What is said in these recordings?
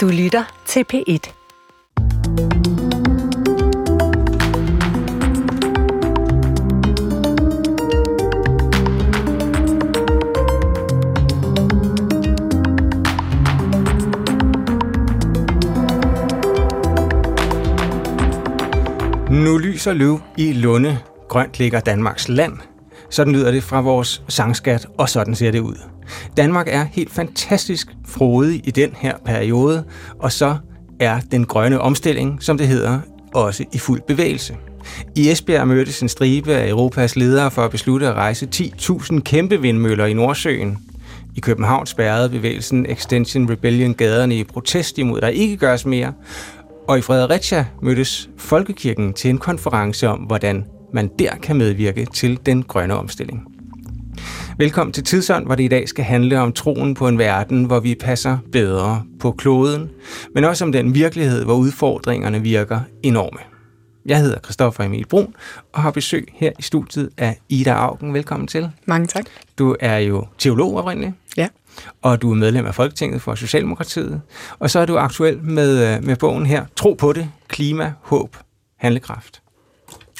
Du lytter til P1. Nu lyser løv i Lunde, grønt ligger Danmarks land. Sådan lyder det fra vores sangskat, og sådan ser det ud. Danmark er helt fantastisk frodig i den her periode, og så er den grønne omstilling, som det hedder, også i fuld bevægelse. I Esbjerg mødtes en stribe af Europas ledere for at beslutte at rejse 10.000 kæmpe vindmøller i Nordsøen. I København spærrede bevægelsen Extension Rebellion gaderne i protest imod, at der ikke gøres mere. Og i Fredericia mødtes Folkekirken til en konference om, hvordan man der kan medvirke til den grønne omstilling. Velkommen til Tidsånd, hvor det i dag skal handle om troen på en verden, hvor vi passer bedre på kloden, men også om den virkelighed, hvor udfordringerne virker enorme. Jeg hedder Christoffer Emil Brun og har besøg her i studiet af Ida Augen. Velkommen til. Mange tak. Du er jo teolog oprindeligt. Ja. Og du er medlem af Folketinget for Socialdemokratiet. Og så er du aktuel med, øh, med bogen her, Tro på det, klima, håb, handlekraft.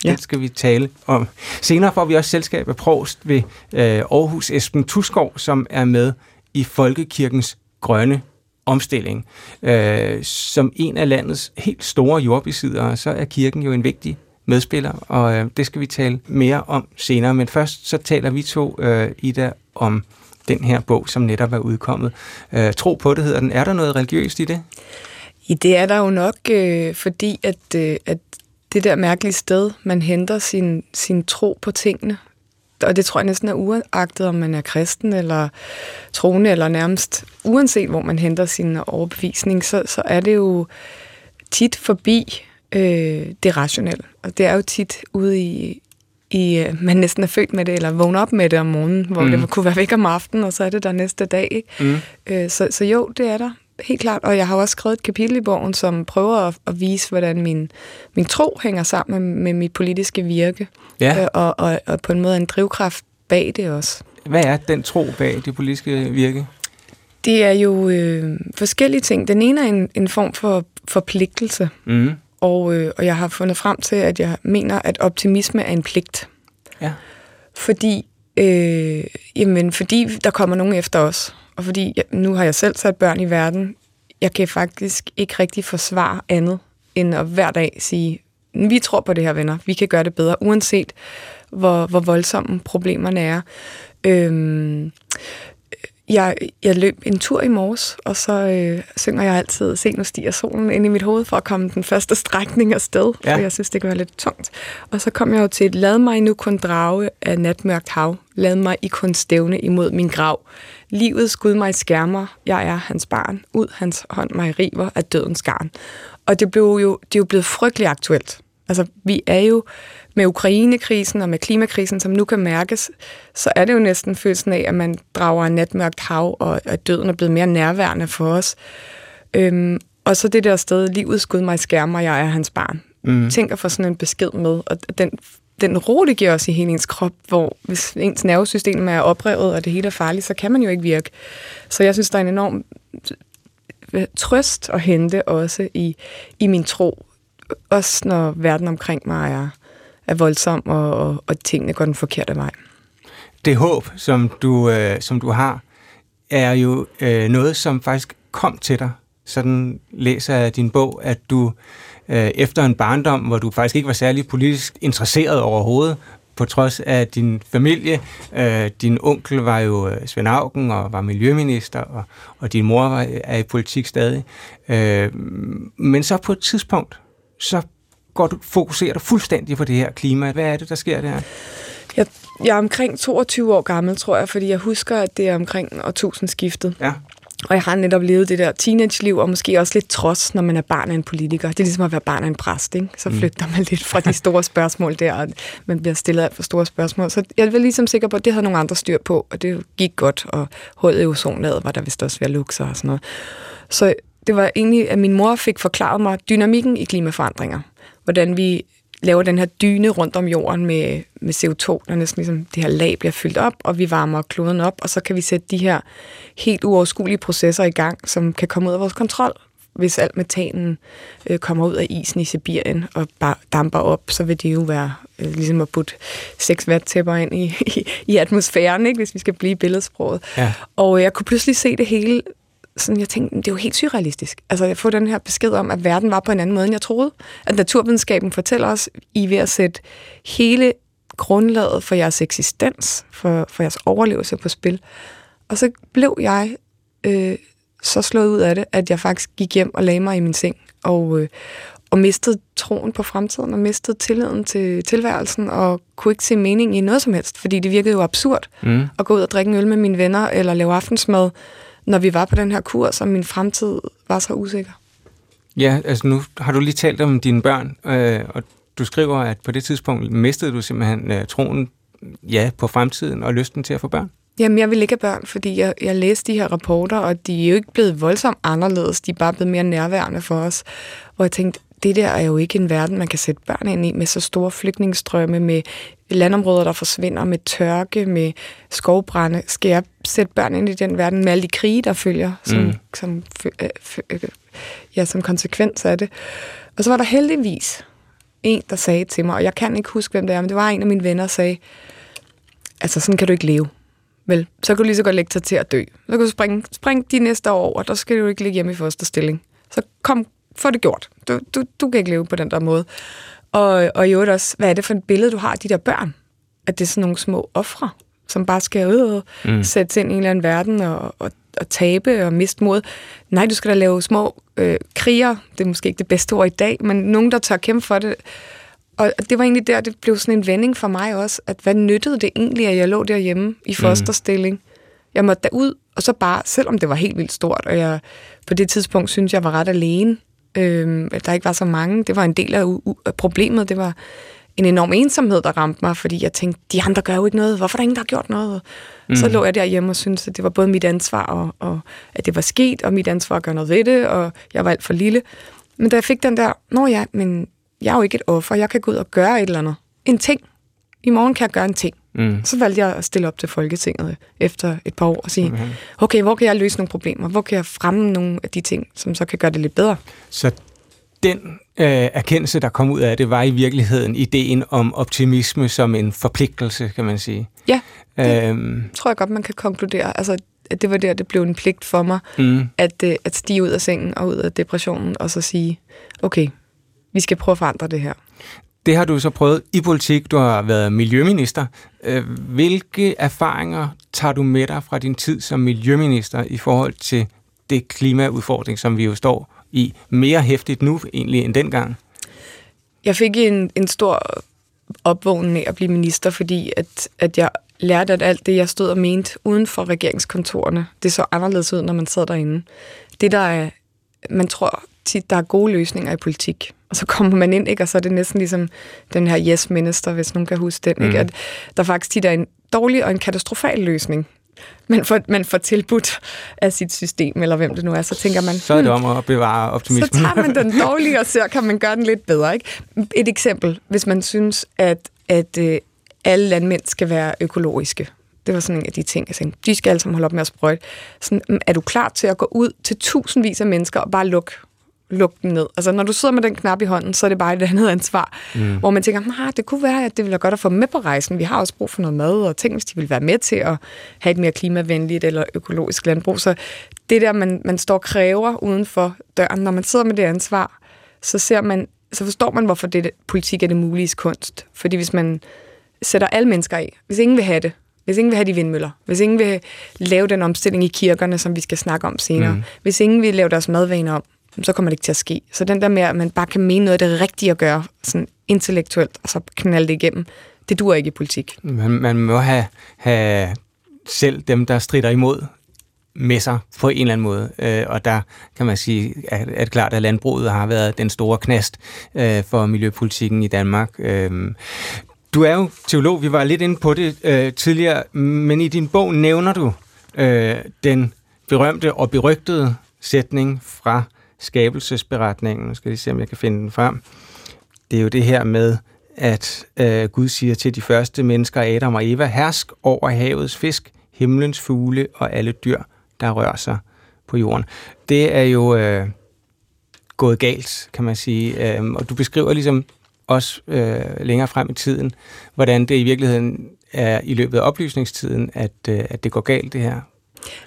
Ja. Det skal vi tale om. Senere får vi også selskab af Prost ved øh, Aarhus Esben Tuskov, som er med i Folkekirkens grønne omstilling. Øh, som en af landets helt store jordbesiddere, så er kirken jo en vigtig medspiller, og øh, det skal vi tale mere om senere. Men først så taler vi to, øh, Ida, om den her bog, som netop er udkommet. Øh, Tro på det hedder den. Er der noget religiøst i det? I det er der jo nok, øh, fordi at, øh, at det der mærkelige sted, man henter sin, sin tro på tingene, og det tror jeg næsten er uagtet, om man er kristen eller troende, eller nærmest uanset hvor man henter sin overbevisning, så, så er det jo tit forbi øh, det rationelle. Og det er jo tit ude i, i, øh, man næsten er født med det, eller vågner op med det om morgenen, hvor mm. det kunne være væk om aftenen, og så er det der næste dag. Ikke? Mm. Øh, så, så jo, det er der helt klart. Og jeg har også skrevet et kapitel i bogen, som prøver at, at vise, hvordan min, min tro hænger sammen med, med mit politiske virke. Ja. Øh, og, og, og på en måde en drivkraft bag det også. Hvad er den tro bag det politiske virke? Det er jo øh, forskellige ting. Den ene er en, en form for forpligtelse. Mm. Og, øh, og jeg har fundet frem til, at jeg mener, at optimisme er en pligt. Ja. Fordi, øh, jamen, fordi der kommer nogen efter os og fordi jeg, nu har jeg selv sat børn i verden, jeg kan faktisk ikke rigtig forsvare andet, end at hver dag sige, vi tror på det her, venner. Vi kan gøre det bedre, uanset hvor, hvor voldsomme problemerne er. Øhm, jeg, jeg løb en tur i morges, og så øh, synger jeg altid Se nu stiger solen ind i mit hoved for at komme den første strækning afsted, ja. for jeg synes, det kan være lidt tungt. Og så kom jeg jo til Lad mig nu kun drage af natmørkt hav. Lad mig i kun stævne imod min grav. Livet skud mig skærmer, jeg er hans barn. Ud hans hånd mig river af dødens garn. Og det, blev jo, det er jo blevet frygtelig aktuelt. Altså, vi er jo med Ukrainekrisen og med klimakrisen, som nu kan mærkes, så er det jo næsten følelsen af, at man drager en natmørkt hav, og at døden er blevet mere nærværende for os. Øhm, og så det der sted, livet skud mig skærmer, jeg er hans barn. Mm. Tænk at få sådan en besked med, og den, den ro, det giver os i hele ens krop, hvor hvis ens nervesystem er oprevet, og det hele er farligt, så kan man jo ikke virke. Så jeg synes, der er en enorm øh, trøst at hente også i, i min tro, også når verden omkring mig er, er voldsom, og, og, og tingene går den forkerte vej. Det håb, som du, øh, som du har, er jo øh, noget, som faktisk kom til dig. Sådan læser jeg din bog, at du øh, efter en barndom, hvor du faktisk ikke var særlig politisk interesseret overhovedet, på trods af din familie. Øh, din onkel var jo øh, Svend Augen og var miljøminister, og, og din mor var, er i politik stadig. Øh, men så på et tidspunkt, så går du, fokuserer du fuldstændig på det her klima. Hvad er det, der sker der? Jeg, jeg er omkring 22 år gammel, tror jeg, fordi jeg husker, at det er omkring årtusindskiftet. Ja. Og jeg har netop levet det der teenage-liv, og måske også lidt trods, når man er barn af en politiker. Det er ligesom at være barn af en præst, ikke? Så mm. flygter man lidt fra de store spørgsmål der, og man bliver stillet af for store spørgsmål. Så jeg var ligesom sikker på, at det havde nogle andre styr på, og det gik godt, og hullet i ozonlaget var der vist også ved at lukke sig og sådan noget. Så det var egentlig, at min mor fik forklaret mig dynamikken i klimaforandringer. Hvordan vi laver den her dyne rundt om jorden med, med CO2, der næsten ligesom det her lag bliver fyldt op, og vi varmer kloden op, og så kan vi sætte de her helt uoverskuelige processer i gang, som kan komme ud af vores kontrol. hvis alt metanen øh, kommer ud af isen i Sibirien og bare damper op, så vil det jo være øh, ligesom at putte 6 watt tæpper ind i, i, i atmosfæren, ikke, hvis vi skal blive i billedsproget. Ja. Og jeg kunne pludselig se det hele sådan, jeg tænkte, det er jo helt surrealistisk. Altså, jeg får den her besked om, at verden var på en anden måde, end jeg troede. At naturvidenskaben fortæller os, I er ved at sætte hele grundlaget for jeres eksistens, for, for jeres overlevelse på spil. Og så blev jeg øh, så slået ud af det, at jeg faktisk gik hjem og lagde mig i min seng og, øh, og mistede troen på fremtiden og mistede tilliden til tilværelsen og kunne ikke se mening i noget som helst, fordi det virkede jo absurd mm. at gå ud og drikke en øl med mine venner eller lave aftensmad, når vi var på den her kurs, og min fremtid var så usikker. Ja, altså nu har du lige talt om dine børn, øh, og du skriver, at på det tidspunkt mistede du simpelthen øh, troen ja, på fremtiden og lysten til at få børn. Jamen, jeg vil ikke have børn, fordi jeg, jeg læste de her rapporter, og de er jo ikke blevet voldsomt anderledes. De er bare blevet mere nærværende for os. Og jeg tænkte, det der er jo ikke en verden, man kan sætte børn ind i, med så store flygtningestrømme, med landområder, der forsvinder, med tørke, med skovbrænde. Skal jeg sætte børn ind i den verden med alle de krige, der følger, som, mm. som, øh, øh, ja, som konsekvens af det? Og så var der heldigvis en, der sagde til mig, og jeg kan ikke huske, hvem det er, men det var en af mine venner, der sagde, altså sådan kan du ikke leve. Vel, så kan du lige så godt lægge dig til at dø. Så kan du springe, springe de næste år over, der skal du ikke ligge hjemme i første stilling. Så kom, få det gjort. Du, du, du kan ikke leve på den der måde. Og, og i øvrigt også, hvad er det for et billede, du har af de der børn? At det er sådan nogle små ofre, som bare skal ud og mm. sætte ind i en eller anden verden og, og, og tabe og miste mod. Nej, du skal da lave små øh, kriger. Det er måske ikke det bedste ord i dag, men nogen, der tør kæmpe for det. Og det var egentlig der, det blev sådan en vending for mig også, at hvad nyttede det egentlig, at jeg lå derhjemme i mm. fosterstilling? Mm. Jeg måtte derud, og så bare, selvom det var helt vildt stort, og jeg på det tidspunkt synes jeg var ret alene, øh, der ikke var så mange, det var en del af, af problemet, det var en enorm ensomhed, der ramte mig, fordi jeg tænkte, de andre gør jo ikke noget, hvorfor er der ingen, der har gjort noget? Mm. Så lå jeg derhjemme og syntes, at det var både mit ansvar, og, og at det var sket, og mit ansvar at gøre noget ved det, og jeg var alt for lille. Men da jeg fik den der, nå ja, men jeg er jo ikke et offer, jeg kan gå ud og gøre et eller andet. En ting. I morgen kan jeg gøre en ting. Mm. Så valgte jeg at stille op til Folketinget efter et par år og sige, okay. okay, hvor kan jeg løse nogle problemer? Hvor kan jeg fremme nogle af de ting, som så kan gøre det lidt bedre? Så den øh, erkendelse, der kom ud af det, var i virkeligheden ideen om optimisme som en forpligtelse, kan man sige. Ja, det øhm. tror jeg godt, man kan konkludere. Altså, at det var der, det blev en pligt for mig, mm. at, øh, at stige ud af sengen og ud af depressionen, og så sige, okay, vi skal prøve at forandre det her. Det har du så prøvet i politik. Du har været miljøminister. Øh, hvilke erfaringer tager du med dig fra din tid som miljøminister i forhold til det klimaudfordring, som vi jo står i mere hæftigt nu egentlig end dengang? Jeg fik en, en stor opvågning af at blive minister, fordi at, at jeg lærte, at alt det, jeg stod og mente uden for regeringskontorene, det så anderledes ud, når man sad derinde. Det, der er, man tror tit, der er gode løsninger i politik. Og så kommer man ind, ikke? og så er det næsten ligesom den her yes minister, hvis nogen kan huske den. Ikke? Mm. At der faktisk tit er en dårlig og en katastrofal løsning, man får, man får tilbudt af sit system, eller hvem det nu er, så tænker man... Så er det hmm, om at bevare optimismen. Så tager man den dårlige, og så kan man gøre den lidt bedre. Ikke? Et eksempel, hvis man synes, at, at øh, alle landmænd skal være økologiske. Det var sådan en af de ting, jeg tænkte, de skal alle sammen holde op med at sprøjte. Sådan, er du klar til at gå ud til tusindvis af mennesker og bare lukke lukke den ned. Altså, når du sidder med den knap i hånden, så er det bare et andet ansvar. Mm. Hvor man tænker, nah, det kunne være, at det ville være godt at få med på rejsen. Vi har også brug for noget mad, og tænk, hvis de vil være med til at have et mere klimavenligt eller økologisk landbrug. Så det der, man, man står og kræver uden for døren, når man sidder med det ansvar, så ser man, så forstår man, hvorfor det, politik er det mulige kunst. Fordi hvis man sætter alle mennesker af, hvis ingen vil have det, hvis ingen vil have de vindmøller, hvis ingen vil lave den omstilling i kirkerne, som vi skal snakke om senere, mm. hvis ingen vil lave deres madvaner om, så kommer det ikke til at ske. Så den der med, at man bare kan mene noget af det rigtige at gøre, sådan intellektuelt, og så knalde det igennem, det dur ikke i politik. Man, man må have, have selv dem, der strider imod, med sig på en eller anden måde. Øh, og der kan man sige, at, at klart, at landbruget har været den store knast øh, for miljøpolitikken i Danmark. Øh, du er jo teolog, vi var lidt inde på det øh, tidligere, men i din bog nævner du øh, den berømte og berygtede sætning fra skabelsesberetningen. Nu skal jeg se, om jeg kan finde den frem. Det er jo det her med, at øh, Gud siger til de første mennesker, Adam og Eva, hersk over havets fisk, himlens fugle og alle dyr, der rører sig på jorden. Det er jo øh, gået galt, kan man sige. Øh, og du beskriver ligesom også øh, længere frem i tiden, hvordan det i virkeligheden er i løbet af oplysningstiden, at, øh, at det går galt det her.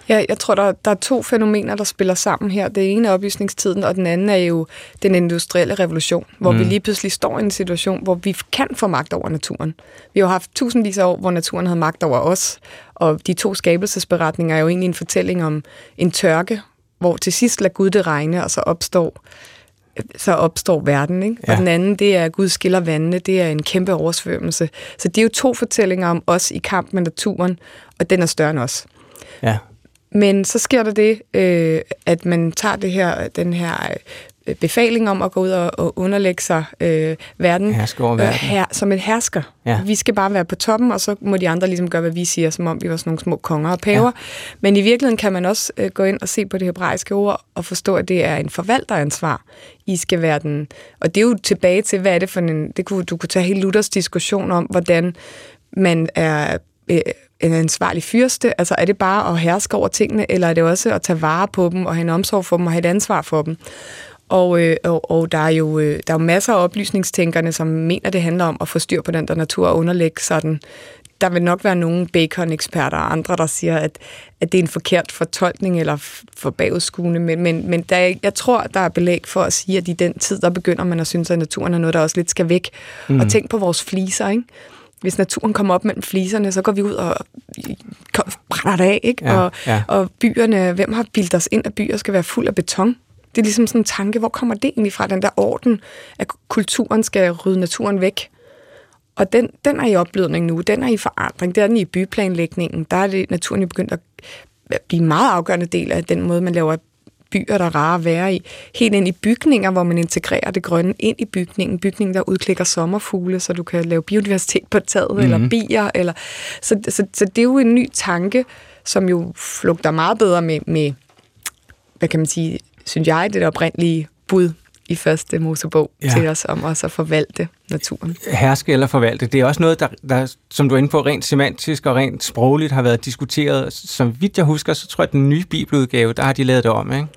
Ja, jeg tror, der, der er to fænomener, der spiller sammen her. Det ene er oplysningstiden, og den anden er jo den industrielle revolution, hvor mm. vi lige pludselig står i en situation, hvor vi kan få magt over naturen. Vi har haft tusindvis af år, hvor naturen havde magt over os, og de to skabelsesberetninger er jo egentlig en fortælling om en tørke, hvor til sidst lader Gud det regne, og så opstår så opstår verden. Ikke? Ja. Og den anden, det er, at Gud skiller vandene. Det er en kæmpe oversvømmelse. Så det er jo to fortællinger om os i kamp med naturen, og den er større end os. Ja. Men så sker der det, øh, at man tager det her, den her øh, befaling om at gå ud og, og underlægge sig øh, verden, verden. Øh, her, som en hersker. Ja. Vi skal bare være på toppen, og så må de andre ligesom gøre, hvad vi siger, som om vi var sådan nogle små konger og paver. Ja. Men i virkeligheden kan man også øh, gå ind og se på det hebraiske ord og forstå, at det er en forvalteransvar. I skal være den... Og det er jo tilbage til, hvad er det for en... Det kunne, du kunne tage hele Luthers diskussion om, hvordan man er øh, en ansvarlig fyrste? Altså er det bare at herske over tingene, eller er det også at tage vare på dem og have en omsorg for dem og have et ansvar for dem? Og, øh, og, og der er jo øh, der er jo masser af oplysningstænkerne, som mener, det handler om at få styr på den der natur og underlægge sådan. Der vil nok være nogle bacon-eksperter og andre, der siger, at, at det er en forkert fortolkning eller for bagudskuende, men, men, men der, jeg tror, der er belæg for at sige, at i den tid, der begynder man at synes, at naturen er noget, der også lidt skal væk. Mm. Og tænk på vores fliser, ikke? Hvis naturen kommer op mellem fliserne, så går vi ud og brænder det af, ikke? Ja, og, ja. og byerne, hvem har bildet os ind, at byer skal være fuld af beton? Det er ligesom sådan en tanke, hvor kommer det egentlig fra, den der orden, at kulturen skal rydde naturen væk? Og den, den er i opblødning nu, den er i forandring, det er den i byplanlægningen, der er det naturen jo begyndt at blive en meget afgørende del af den måde, man laver byer, der er rare at være i. Helt ind i bygninger, hvor man integrerer det grønne ind i bygningen. Bygningen, der udklikker sommerfugle, så du kan lave biodiversitet på taget, mm-hmm. eller bier. Eller, så, så, så det er jo en ny tanke, som jo flugter meget bedre med, med hvad kan man sige, synes jeg, det oprindelige bud i første Mosebog ja. til os om også at forvalte naturen. Herske eller forvalte, det er også noget, der, der, som du er inde på, rent semantisk og rent sprogligt har været diskuteret. Som vidt jeg husker, så tror jeg, at den nye bibeludgave, der har de lavet det om, ikke?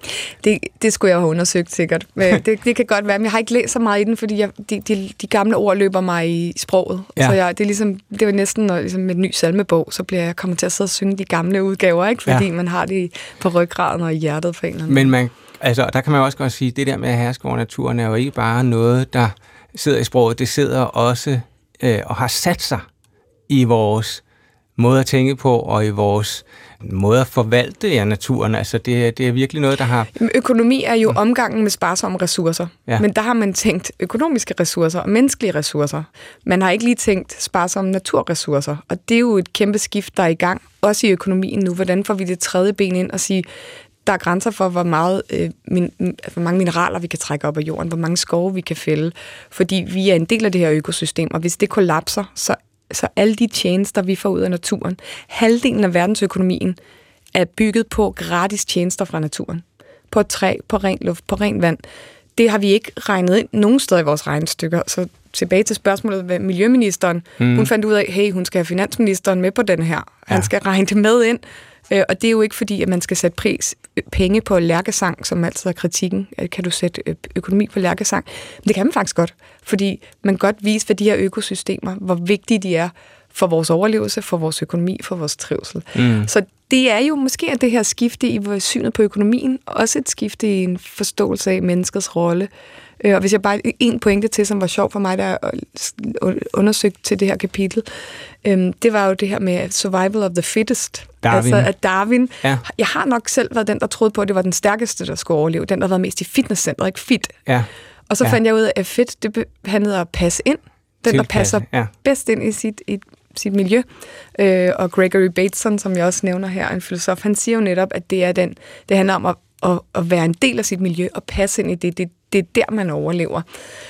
Det, det skulle jeg have undersøgt sikkert. Det, det kan godt være, men jeg har ikke læst så meget i den, fordi jeg, de, de, de gamle ord løber mig i sproget. Ja. Så jeg, det, er ligesom, det var næsten ligesom med en ny salmebog, så bliver jeg kommet til at sidde og synge de gamle udgaver, ikke? fordi ja. man har det på ryggraden og i hjertet på en eller anden Men man Altså, der kan man også godt sige, at det der med at herske over naturen er jo ikke bare noget, der sidder i sproget. Det sidder også øh, og har sat sig i vores måde at tænke på, og i vores måde at forvalte ja, naturen. Altså, det, det er virkelig noget, der har... Økonomi er jo omgangen med sparsomme ressourcer. Ja. Men der har man tænkt økonomiske ressourcer og menneskelige ressourcer. Man har ikke lige tænkt sparsomme naturressourcer. Og det er jo et kæmpe skift, der er i gang, også i økonomien nu. Hvordan får vi det tredje ben ind og sige, der er grænser for, hvor, meget, øh, min, hvor mange mineraler vi kan trække op af jorden, hvor mange skove vi kan fælde, fordi vi er en del af det her økosystem, og hvis det kollapser, så, så alle de tjenester, vi får ud af naturen, halvdelen af verdensøkonomien er bygget på gratis tjenester fra naturen. På træ, på ren luft, på ren vand. Det har vi ikke regnet ind nogen steder i vores regnestykker, så tilbage til spørgsmålet med miljøministeren. Mm. Hun fandt ud af, hey, hun skal have finansministeren med på den her. Han ja. skal regne det med ind. Øh, og det er jo ikke fordi, at man skal sætte pris, øh, penge på lærkesang, som altid er kritikken. Kan du sætte øh, økonomi på lærkesang? Men det kan man faktisk godt, fordi man godt vise, hvad de her økosystemer, hvor vigtige de er for vores overlevelse, for vores økonomi, for vores trivsel. Mm. Så det er jo måske at det her skifte i synet på økonomien, også et skifte i en forståelse af menneskets rolle. Og hvis jeg bare en pointe til, som var sjov for mig, der undersøgt til det her kapitel, øhm, det var jo det her med survival of the fittest. Darwin. Altså at Darwin, ja. jeg har nok selv været den, der troede på, at det var den stærkeste, der skulle overleve. Den, der været mest i fitnesscenteret, ikke fit. Ja. Og så ja. fandt jeg ud af, at fit, det handlede at passe ind. Den, der passer ja. bedst ind i sit, i sit miljø. Øh, og Gregory Bateson, som jeg også nævner her, en filosof, han siger jo netop, at det er den, det handler om at, at, at være en del af sit miljø og passe ind i det. Det, det er der, man overlever.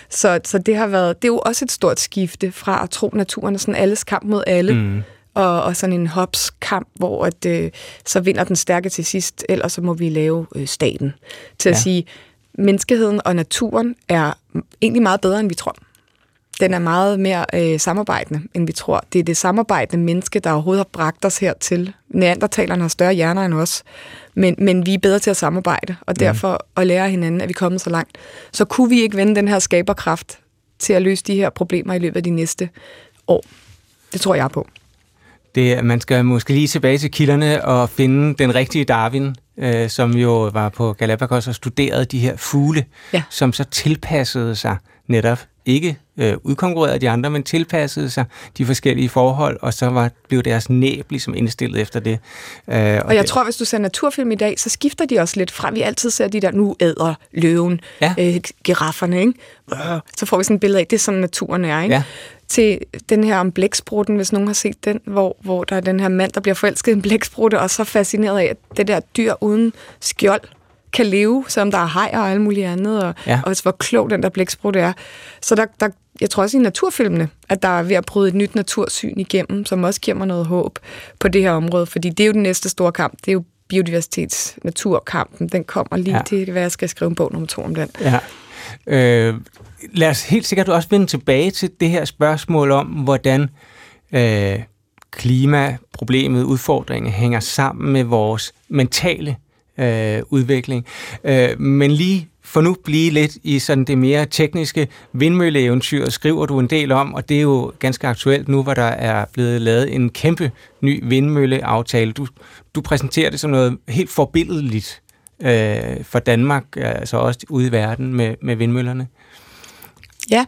Så, så det har været, det er jo også et stort skifte fra at tro, naturen er sådan alles kamp mod alle, mm. og, og sådan en hops kamp, hvor at, øh, så vinder den stærke til sidst, ellers så må vi lave øh, staten. Til ja. at sige, menneskeheden og naturen er egentlig meget bedre, end vi tror. den er meget mere øh, samarbejdende, end vi tror. Det er det samarbejdende menneske, der overhovedet har bragt os hertil. Neandertalerne har større hjerner end os, men, men vi er bedre til at samarbejde, og derfor at lære hinanden, at vi er kommet så langt. Så kunne vi ikke vende den her skaberkraft til at løse de her problemer i løbet af de næste år. Det tror jeg på. Det, man skal måske lige tilbage til kilderne og finde den rigtige Darwin, øh, som jo var på Galapagos og studerede de her fugle, ja. som så tilpassede sig netop ikke øh, udkonkurrerede de andre, men tilpassede sig de forskellige forhold, og så var, blev deres næb ligesom indstillet efter det. Øh, og, og jeg det, tror, hvis du ser naturfilm i dag, så skifter de også lidt fra, vi altid ser de der, nu æder løven, ja. øh, girafferne, ikke? Så får vi sådan et billede af, det er sådan naturen er, ikke? Ja til den her om blæksprutten, hvis nogen har set den, hvor, hvor der er den her mand, der bliver forelsket i en blæksprutte, og så fascineret af, at det der dyr uden skjold kan leve, som der er hajer og alt muligt andet, og, ja. og hvor klog den der blæksprutte er. Så der, der, jeg tror også i naturfilmene, at der er ved at bryde et nyt natursyn igennem, som også giver mig noget håb på det her område, fordi det er jo den næste store kamp. Det er jo biodiversitets naturkampen. Den kommer lige ja. til, hvad jeg skal skrive en bog nummer to om den. Ja. Øh, lad os helt sikkert også vende tilbage til det her spørgsmål om, hvordan øh, klimaproblemet, udfordringen hænger sammen med vores mentale øh, udvikling. Øh, men lige for nu blive lidt i sådan det mere tekniske vindmølleeventyr, skriver du en del om, og det er jo ganske aktuelt nu, hvor der er blevet lavet en kæmpe ny vindmølleaftale. Du, du præsenterer det som noget helt forbilledeligt øh, for Danmark, altså også ude i verden med, med vindmøllerne. Ja,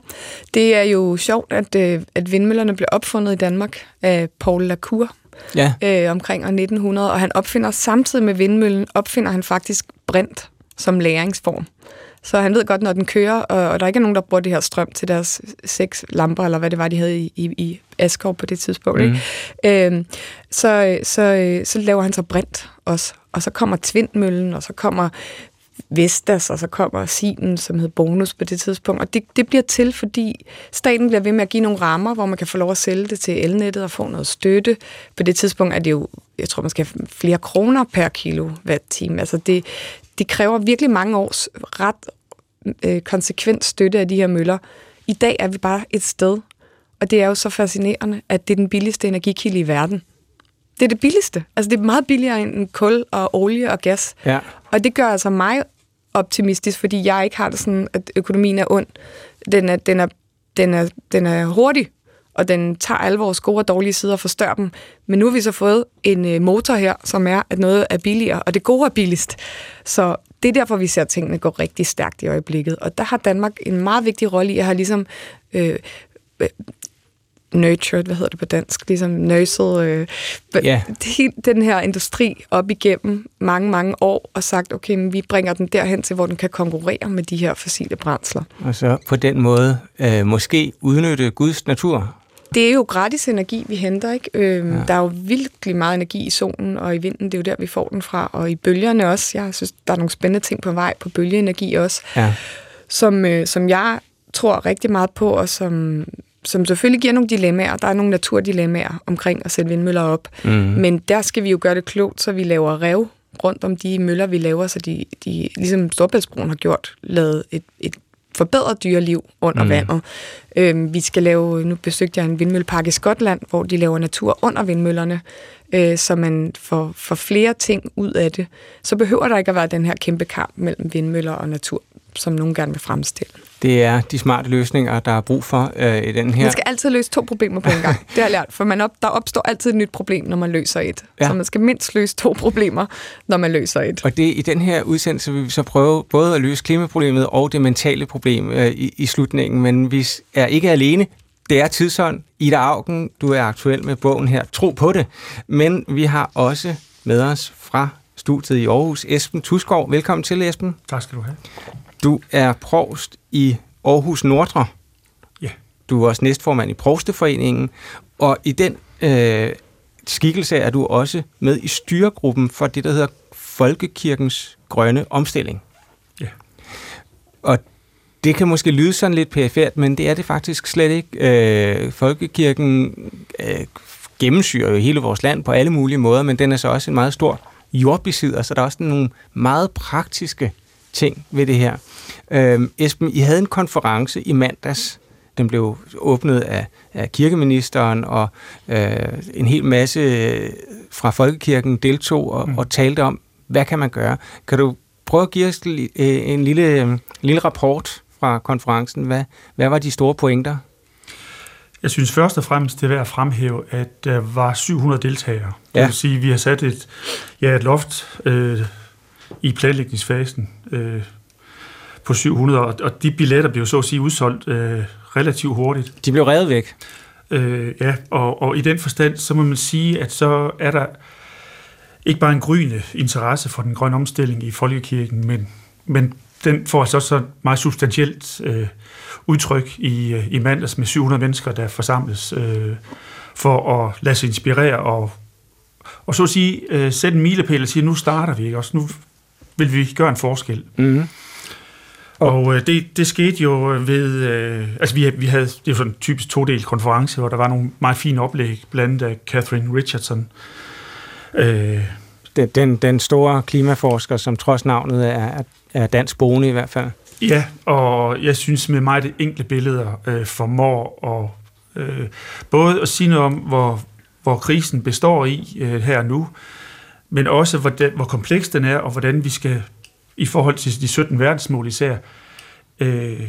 det er jo sjovt, at, øh, at vindmøllerne blev opfundet i Danmark af Paul Lacour ja. øh, omkring år 1900, og han opfinder samtidig med vindmøllen, opfinder han faktisk brint som læringsform. Så han ved godt, når den kører, og, og der er ikke nogen, der bruger det her strøm til deres seks lamper, eller hvad det var, de havde i, i, i Askov på det tidspunkt. Mm. Ikke? Øh, så, så, så laver han så brint også. Og så kommer tvindmøllen, og så kommer Vestas, og så kommer Sinen, som hed Bonus på det tidspunkt. Og det, det bliver til, fordi staten bliver ved med at give nogle rammer, hvor man kan få lov at sælge det til elnettet og få noget støtte. På det tidspunkt er det jo, jeg tror, man skal have flere kroner per kilo hver time. Altså det, det kræver virkelig mange års ret øh, konsekvent støtte af de her møller. I dag er vi bare et sted, og det er jo så fascinerende, at det er den billigste energikilde i verden. Det er det billigste. Altså det er meget billigere end kul og olie og gas. Ja. Og det gør altså mig optimistisk, fordi jeg ikke har det sådan, at økonomien er ond. Den er, den er, den er, den er hurtig, og den tager alle vores gode og dårlige sider og forstørrer dem. Men nu har vi så fået en øh, motor her, som er, at noget er billigere, og det gode er billigst. Så det er derfor, vi ser, at tingene går rigtig stærkt i øjeblikket. Og der har Danmark en meget vigtig rolle i at have ligesom øh, nurtured, hvad hedder det på dansk, ligesom nurset øh, yeah. den her industri op igennem mange, mange år, og sagt, okay, men vi bringer den derhen til, hvor den kan konkurrere med de her fossile brændsler. Og så på den måde øh, måske udnytte Guds natur? Det er jo gratis energi, vi henter, ikke? Øhm, ja. Der er jo virkelig meget energi i solen og i vinden, det er jo der, vi får den fra, og i bølgerne også. Jeg synes, der er nogle spændende ting på vej på bølgeenergi også, ja. som, øh, som jeg tror rigtig meget på, og som, som selvfølgelig giver nogle dilemmaer. Der er nogle naturdilemmaer omkring at sætte vindmøller op. Mm. Men der skal vi jo gøre det klogt, så vi laver rev rundt om de møller, vi laver, så de, de ligesom Storbæltsbroen har gjort, lavet et, et forbedret dyreliv under mm. vandet. Øhm, vi skal lave, nu besøgte jeg en vindmøllepark i Skotland, hvor de laver natur under vindmøllerne, øh, så man får, får flere ting ud af det. Så behøver der ikke at være den her kæmpe kamp mellem vindmøller og natur, som nogen gerne vil fremstille. Det er de smarte løsninger, der er brug for øh, i den her. Man skal altid løse to problemer på en gang. Det har jeg lært, for man op, der opstår altid et nyt problem, når man løser et. Ja. Så man skal mindst løse to problemer, når man løser et. Og det i den her udsendelse vil vi så prøve både at løse klimaproblemet og det mentale problem øh, i, i slutningen, men vi er ikke alene. Det er tidsånd. Ida Augen, du er aktuel med bogen her. Tro på det. Men vi har også med os fra studiet i Aarhus, Esben Tuskov. Velkommen til, Esben. Tak skal du have. Du er provst i Aarhus Nordre. Ja. Du er også næstformand i Provsteforeningen, og i den øh, skikkelse er du også med i styregruppen for det, der hedder Folkekirkens Grønne Omstilling. Ja. Og det kan måske lyde sådan lidt perifært, men det er det faktisk slet ikke. Øh, Folkekirken øh, gennemsyrer jo hele vores land på alle mulige måder, men den er så også en meget stor jordbesidder, så der er også nogle meget praktiske ting ved det her. Øhm, Esben, I havde en konference i mandags, Den blev åbnet af, af kirkeministeren, og øh, en hel masse øh, fra Folkekirken deltog og, mm. og talte om, hvad kan man gøre. Kan du prøve at give os en lille, en lille rapport fra konferencen? Hvad, hvad var de store pointer? Jeg synes først og fremmest, det er værd at fremhæve, at der var 700 deltagere. Ja. Det vil sige, at vi har sat et, ja, et loft øh, i planlægningsfasen øh, på 700, og de billetter blev så at sige udsolgt øh, relativt hurtigt. De blev revet væk. Øh, ja, og, og i den forstand, så må man sige, at så er der ikke bare en gryende interesse for den grønne omstilling i folkekirken, men, men den får altså også så meget substantielt øh, udtryk i, øh, i mandags med 700 mennesker, der forsamles øh, for at lade sig inspirere og, og så at sige øh, sætte en milepæl og sige, nu starter vi, ikke? Også nu vil vi gøre en forskel. Mm-hmm. Og øh, det, det skete jo ved, øh, altså vi, vi havde, det var sådan en typisk to-del konference, hvor der var nogle meget fine oplæg, blandt andet af Catherine Richardson. Øh, den, den store klimaforsker, som trods navnet er, er dansk boende i hvert fald. Ja, og jeg synes med mig det enkle billeder øh, formår at, øh, både at sige noget om, hvor, hvor krisen består i øh, her nu, men også hvor, den, hvor kompleks den er, og hvordan vi skal, i forhold til de 17 verdensmål især, øh,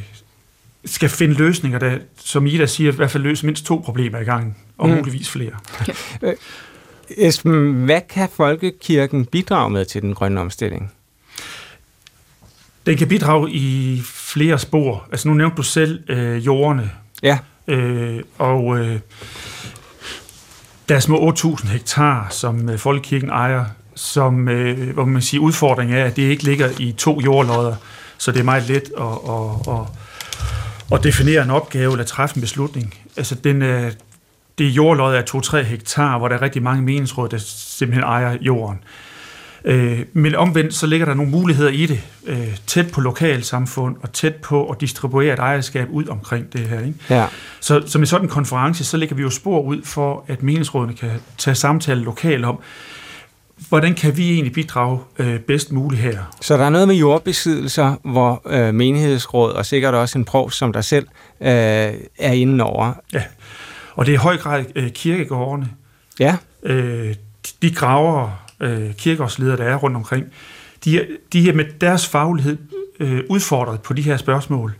skal finde løsninger, der, som Ida siger, i hvert fald løse mindst to problemer i gang, og mm. muligvis flere. Øh, Esben, hvad kan folkekirken bidrage med til den grønne omstilling? Den kan bidrage i flere spor. Altså nu nævnte du selv øh, jordene. Ja. Øh, og øh, der er små 8.000 hektar, som øh, Folkekirken ejer, som, øh, hvor man siger, udfordringen er, at det ikke ligger i to jordlodder, så det er meget let at, at, at, at definere en opgave eller træffe en beslutning. Altså den, øh, det jordlod er 2-3 hektar, hvor der er rigtig mange meningsråd, der simpelthen ejer jorden. Øh, men omvendt så ligger der nogle muligheder i det, øh, tæt på lokalsamfund og tæt på at distribuere et ejerskab ud omkring det her. Ikke? Ja. Så som i sådan en konference, så lægger vi jo spor ud for, at meningsrådene kan tage samtale lokalt om, hvordan kan vi egentlig bidrage øh, bedst muligt her? Så der er noget med jordbesiddelser, hvor øh, menighedsråd og sikkert også en provs som dig selv øh, er inde over. Ja, og det er i høj grad øh, kirkegårdene. Ja. Øh, de graver øh, kirkegårdsledere, der er rundt omkring, de de er med deres faglighed øh, udfordret på de her spørgsmål.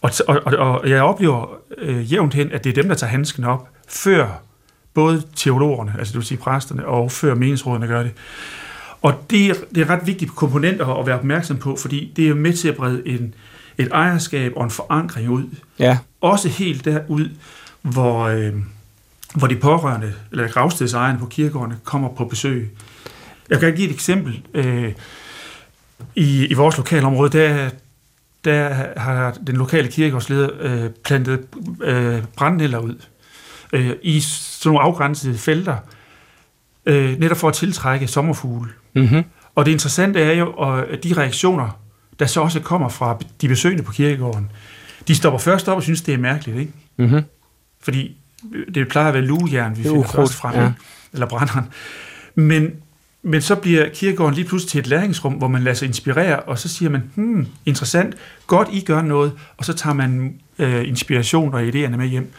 Og, og, og jeg oplever øh, jævnt hen, at det er dem, der tager handsken op, før både teologerne, altså det vil sige præsterne, og før meningsrådene gør det. Og det er, det er ret vigtige komponenter at være opmærksom på, fordi det er med til at brede en, et ejerskab og en forankring ud. Ja. Også helt derud, hvor, øh, hvor de pårørende, eller gravstedsejerne på kirkegårdene, kommer på besøg. Jeg kan give et eksempel. Øh, i, I vores lokalområde, der, der har den lokale kirkegårdsleder øh, plantet øh, brændnælder ud øh, i sådan nogle afgrænsede felter, øh, netop for at tiltrække sommerfugle. Mm-hmm. Og det interessante er jo, at de reaktioner, der så også kommer fra de besøgende på kirkegården, de stopper først op og synes, det er mærkeligt, ikke? Mm-hmm. Fordi det plejer at være lugejern, vi finder først frem, ja. eller brænderen. Men, men så bliver kirkegården lige pludselig til et læringsrum, hvor man lader sig inspirere, og så siger man, hmm, interessant, godt I gør noget, og så tager man øh, inspiration og idéerne med hjem.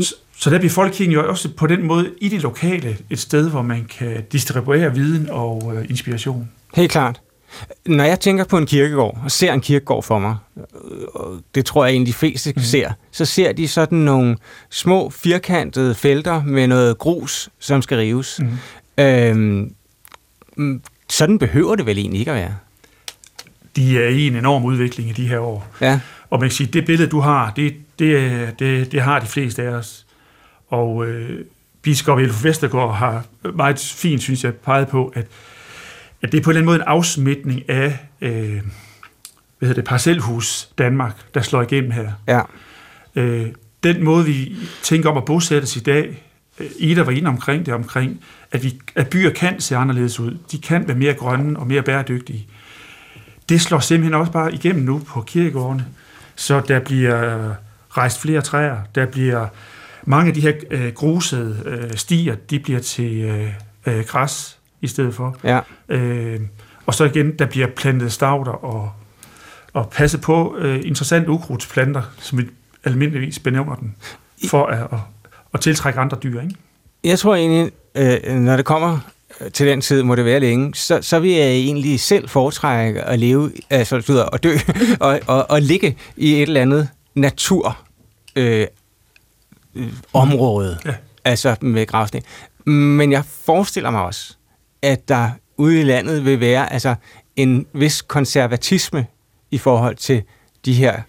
Så, så der bliver folkekirken jo også på den måde i det lokale et sted, hvor man kan distribuere viden og øh, inspiration. Helt klart. Når jeg tænker på en kirkegård, og ser en kirkegård for mig, og det tror jeg egentlig de fleste mm. ser, så ser de sådan nogle små firkantede felter med noget grus, som skal rives. Mm. Øhm, mm, sådan behøver det vel egentlig ikke at være? De er i en enorm udvikling i de her år. Ja. Og man kan sige, det billede, du har, det, det, det, det har de fleste af os. Og øh, biskop Elf Vestergaard har meget fint, synes jeg, peget på, at at det er på en eller anden måde en afsmitning af øh, hvad hedder det, parcelhus Danmark, der slår igennem her. Ja. Øh, den måde, vi tænker om at bosættes i dag, Ida var inde omkring det, omkring, at, vi, at byer kan se anderledes ud. De kan være mere grønne og mere bæredygtige. Det slår simpelthen også bare igennem nu på kirkegårdene. Så der bliver rejst flere træer, der bliver mange af de her øh, grusede øh, stier, de bliver til øh, øh, græs i stedet for. Ja. Øh, og så igen, der bliver plantet stavter og, og passe på øh, interessante ukrudtsplanter, som almindeligvis benævner den, for at, at, at tiltrække andre dyr. Ikke? Jeg tror egentlig, øh, når det kommer øh, til den tid, må det være længe, så, så vil jeg egentlig selv foretrække at leve, altså at dø, og, og, og ligge i et eller andet natur øh, øh, område, ja. altså med gravsten. Men jeg forestiller mig også, at der ude i landet vil være altså en vis konservatisme i forhold til de her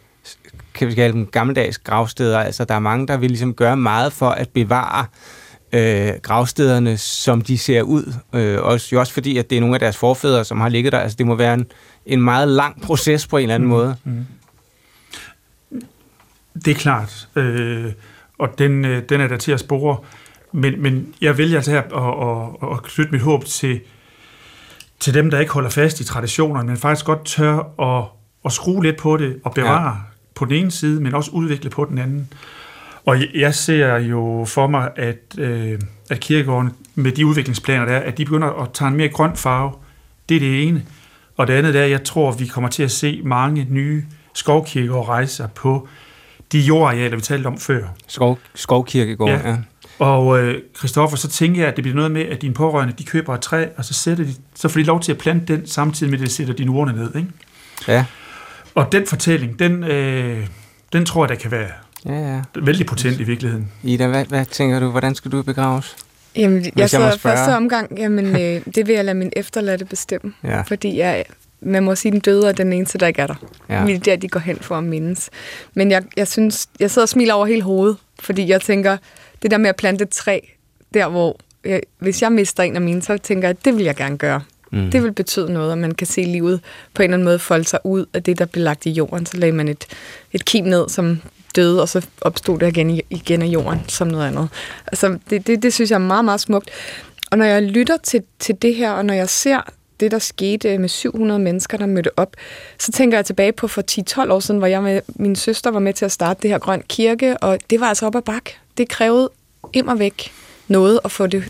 kan vi kalde dem gammeldags gravsteder. Altså, der er mange, der vil ligesom gøre meget for at bevare øh, gravstederne, som de ser ud. Øh, også, jo også fordi, at det er nogle af deres forfædre, som har ligget der. Altså, det må være en, en meget lang proces på en eller anden mm, måde. Mm. Det er klart. Øh, og den, øh, den er der til at spore. Men, men jeg vælger altså her at, at, at knytte mit håb til, til dem, der ikke holder fast i traditionerne, men faktisk godt tør at, at skrue lidt på det og bevare. På den ene side, men også udvikle på den anden. Og jeg ser jo for mig, at, øh, at kirkegården med de udviklingsplaner der, at de begynder at tage en mere grøn farve. Det er det ene. Og det andet er, at jeg tror, at vi kommer til at se mange nye skovkirkegård rejser på de jordarealer, vi talte om før. Skov, skovkirkegård, ja. ja. Og øh, Christoffer, så tænker jeg, at det bliver noget med, at dine pårørende, de køber et træ, og så, sætter de, så får de lov til at plante den, samtidig med, at de sætter dine urne ned. Ikke? Ja. Og den fortælling, den, øh, den tror jeg, der kan være ja, ja. vældig potent i virkeligheden. Ida, hvad, hvad tænker du, hvordan skal du begraves? Jamen, jeg, jeg så første omgang, jamen, øh, det vil jeg lade min efterladte bestemme. Ja. Fordi jeg, man må sige, den døde er den eneste, der ikke er der. Ja. Det er der, de går hen for at mindes. Men jeg, jeg synes, jeg sidder og smiler over hele hovedet, fordi jeg tænker, det der med at plante et træ, der hvor, jeg, hvis jeg mister en af mine, så tænker jeg, at det vil jeg gerne gøre. Mm. Det vil betyde noget, at man kan se livet på en eller anden måde folde sig ud af det, der blev lagt i jorden. Så lagde man et, et kim ned, som døde, og så opstod det igen, igen af jorden som noget andet. Altså, det, det, det synes jeg er meget, meget smukt. Og når jeg lytter til, til det her, og når jeg ser det, der skete med 700 mennesker, der mødte op, så tænker jeg tilbage på for 10-12 år siden, hvor jeg med min søster var med til at starte det her Grøn Kirke, og det var altså op ad bak. Det krævede immer væk noget at få det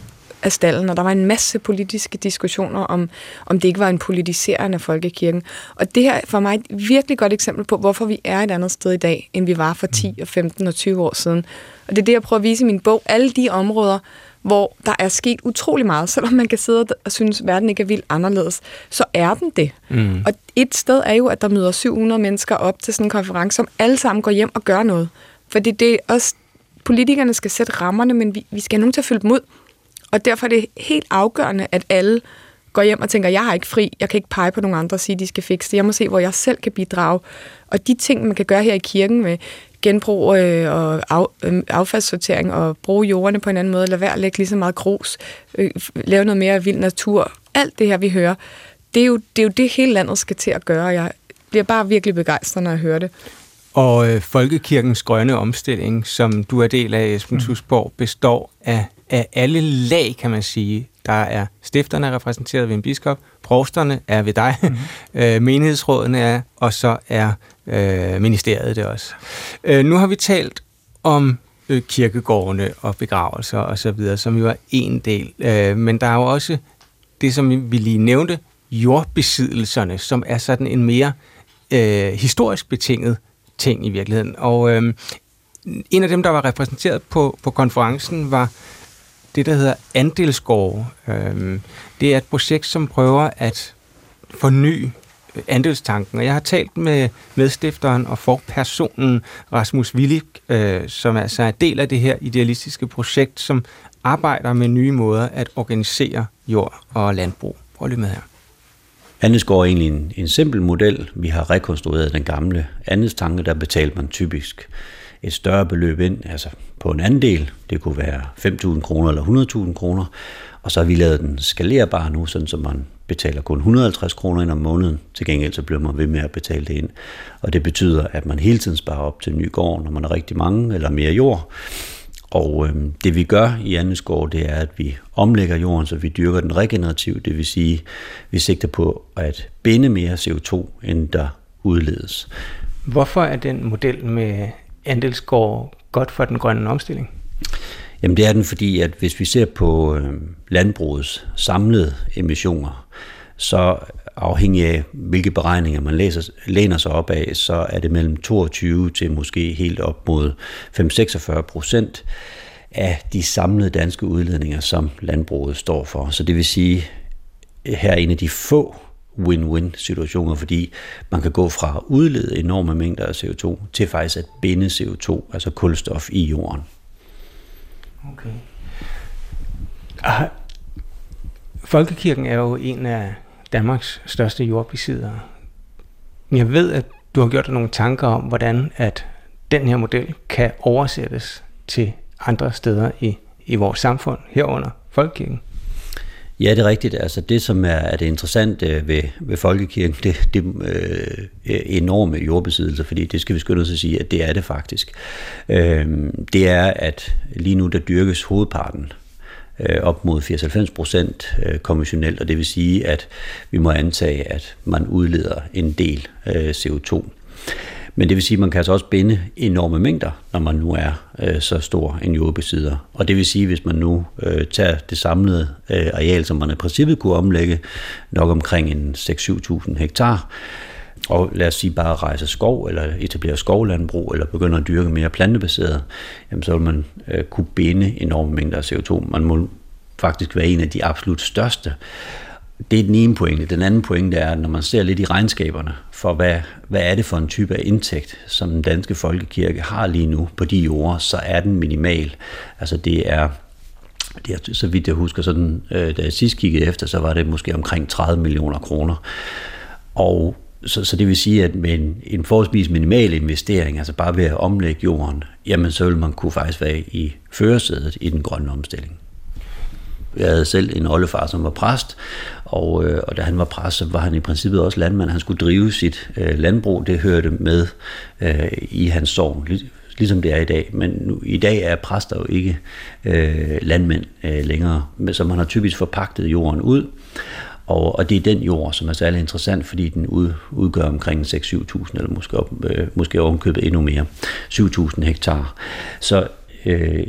af stallen, og der var en masse politiske diskussioner om, om det ikke var en politisering af folkekirken. Og det her er for mig et virkelig godt eksempel på, hvorfor vi er et andet sted i dag, end vi var for 10 og 15 og 20 år siden. Og det er det, jeg prøver at vise i min bog. Alle de områder, hvor der er sket utrolig meget, selvom man kan sidde og synes, at verden ikke er vildt anderledes, så er den det. Mm. Og et sted er jo, at der møder 700 mennesker op til sådan en konference, som alle sammen går hjem og gør noget. Fordi det er også, politikerne skal sætte rammerne, men vi, vi skal have nogen til at følge dem ud. Og derfor er det helt afgørende, at alle går hjem og tænker, jeg har ikke fri, jeg kan ikke pege på nogen andre og sige, de skal fikse det. Jeg må se, hvor jeg selv kan bidrage. Og de ting, man kan gøre her i kirken med genbrug øh, og af, øh, affaldssortering og bruge jordene på en anden måde, lade være at lægge lige så meget grus, øh, lave noget mere vild natur. Alt det her, vi hører, det er, jo, det er jo det, hele landet skal til at gøre. Jeg bliver bare virkelig begejstret, når jeg hører det. Og øh, Folkekirkens grønne omstilling, som du er del af, Esben mm. består af, af alle lag, kan man sige. Der er stifterne repræsenteret ved en biskop, provsterne er ved dig, mm. øh, menighedsrådene er, og så er øh, ministeriet det også. Øh, nu har vi talt om øh, kirkegårdene og begravelser og så videre, som jo er en del. Øh, men der er jo også det, som vi lige nævnte, jordbesiddelserne, som er sådan en mere øh, historisk betinget ting i virkeligheden. Og øh, en af dem, der var repræsenteret på, på konferencen, var det, der hedder Andelsgård. Øh, det er et projekt, som prøver at forny øh, andelstanken. Og jeg har talt med medstifteren og forpersonen Rasmus Willig, øh, som altså er del af det her idealistiske projekt, som arbejder med nye måder at organisere jord og landbrug. Prøv lige med her. Andelsgård er egentlig en, en simpel model. Vi har rekonstrueret den gamle andelstanke, der betalte man typisk et større beløb ind, altså på en anden del. Det kunne være 5.000 kroner eller 100.000 kroner. Og så har vi lavet den skalerbar nu, sådan så man betaler kun 150 kroner ind om måneden. Til gengæld så bliver man ved med at betale det ind. Og det betyder, at man hele tiden sparer op til en ny gård, når man er rigtig mange eller mere jord. Og øh, det vi gør i Andesgård, det er, at vi omlægger jorden, så vi dyrker den regenerativt. Det vil sige, vi sigter på at binde mere CO2, end der udledes. Hvorfor er den model med andelsgård godt for den grønne omstilling? Jamen det er den, fordi at hvis vi ser på øh, landbrugets samlede emissioner, så afhængig af, hvilke beregninger man læser, læner sig op af, så er det mellem 22 til måske helt op mod 5-46 procent af de samlede danske udledninger, som landbruget står for. Så det vil sige, her er en af de få win-win situationer, fordi man kan gå fra at udlede enorme mængder af CO2 til faktisk at binde CO2, altså kulstof i jorden. Okay. Ah, Folkekirken er jo en af Danmarks største jordbesiddere. Jeg ved, at du har gjort dig nogle tanker om, hvordan at den her model kan oversættes til andre steder i, i vores samfund, herunder Folkekirken. Ja, det er rigtigt. Altså det, som er, er det interessante øh, ved, ved folkekirken, det, det øh, enorme jordbesiddelser, fordi det skal vi skynde os at sige, at det er det faktisk. Øh, det er, at lige nu der dyrkes hovedparten øh, op mod 80-90 procent øh, konventionelt, og det vil sige, at vi må antage, at man udleder en del øh, CO2. Men det vil sige, at man kan altså også binde enorme mængder, når man nu er øh, så stor en jordbesidder. Og det vil sige, at hvis man nu øh, tager det samlede øh, areal, som man i princippet kunne omlægge, nok omkring en 6-7.000 hektar, og lad os sige bare rejse skov, eller etablere skovlandbrug, eller begynde at dyrke mere plantebaseret, jamen så vil man øh, kunne binde enorme mængder af CO2. Man må faktisk være en af de absolut største det er den ene pointe. Den anden pointe er, at når man ser lidt i regnskaberne for, hvad, hvad er det for en type af indtægt, som den danske folkekirke har lige nu på de jorder, så er den minimal. Altså det er, det er så vidt jeg husker, sådan, øh, da jeg sidst kiggede efter, så var det måske omkring 30 millioner kroner. Og så, så det vil sige, at med en, en forholdsvis minimal investering, altså bare ved at omlægge jorden, jamen så vil man kunne faktisk være i førersædet i den grønne omstilling. Jeg havde selv en oldefar, som var præst, og, øh, og da han var præst, så var han i princippet også landmand. Han skulle drive sit øh, landbrug, det hørte med øh, i hans sovn, ligesom det er i dag. Men nu, i dag er præster jo ikke øh, landmænd øh, længere, så man har typisk forpagtet jorden ud, og, og det er den jord, som er særlig interessant, fordi den ud, udgør omkring 6-7.000, eller måske, op, øh, måske ovenkøbet endnu mere, 7.000 hektar. Så øh,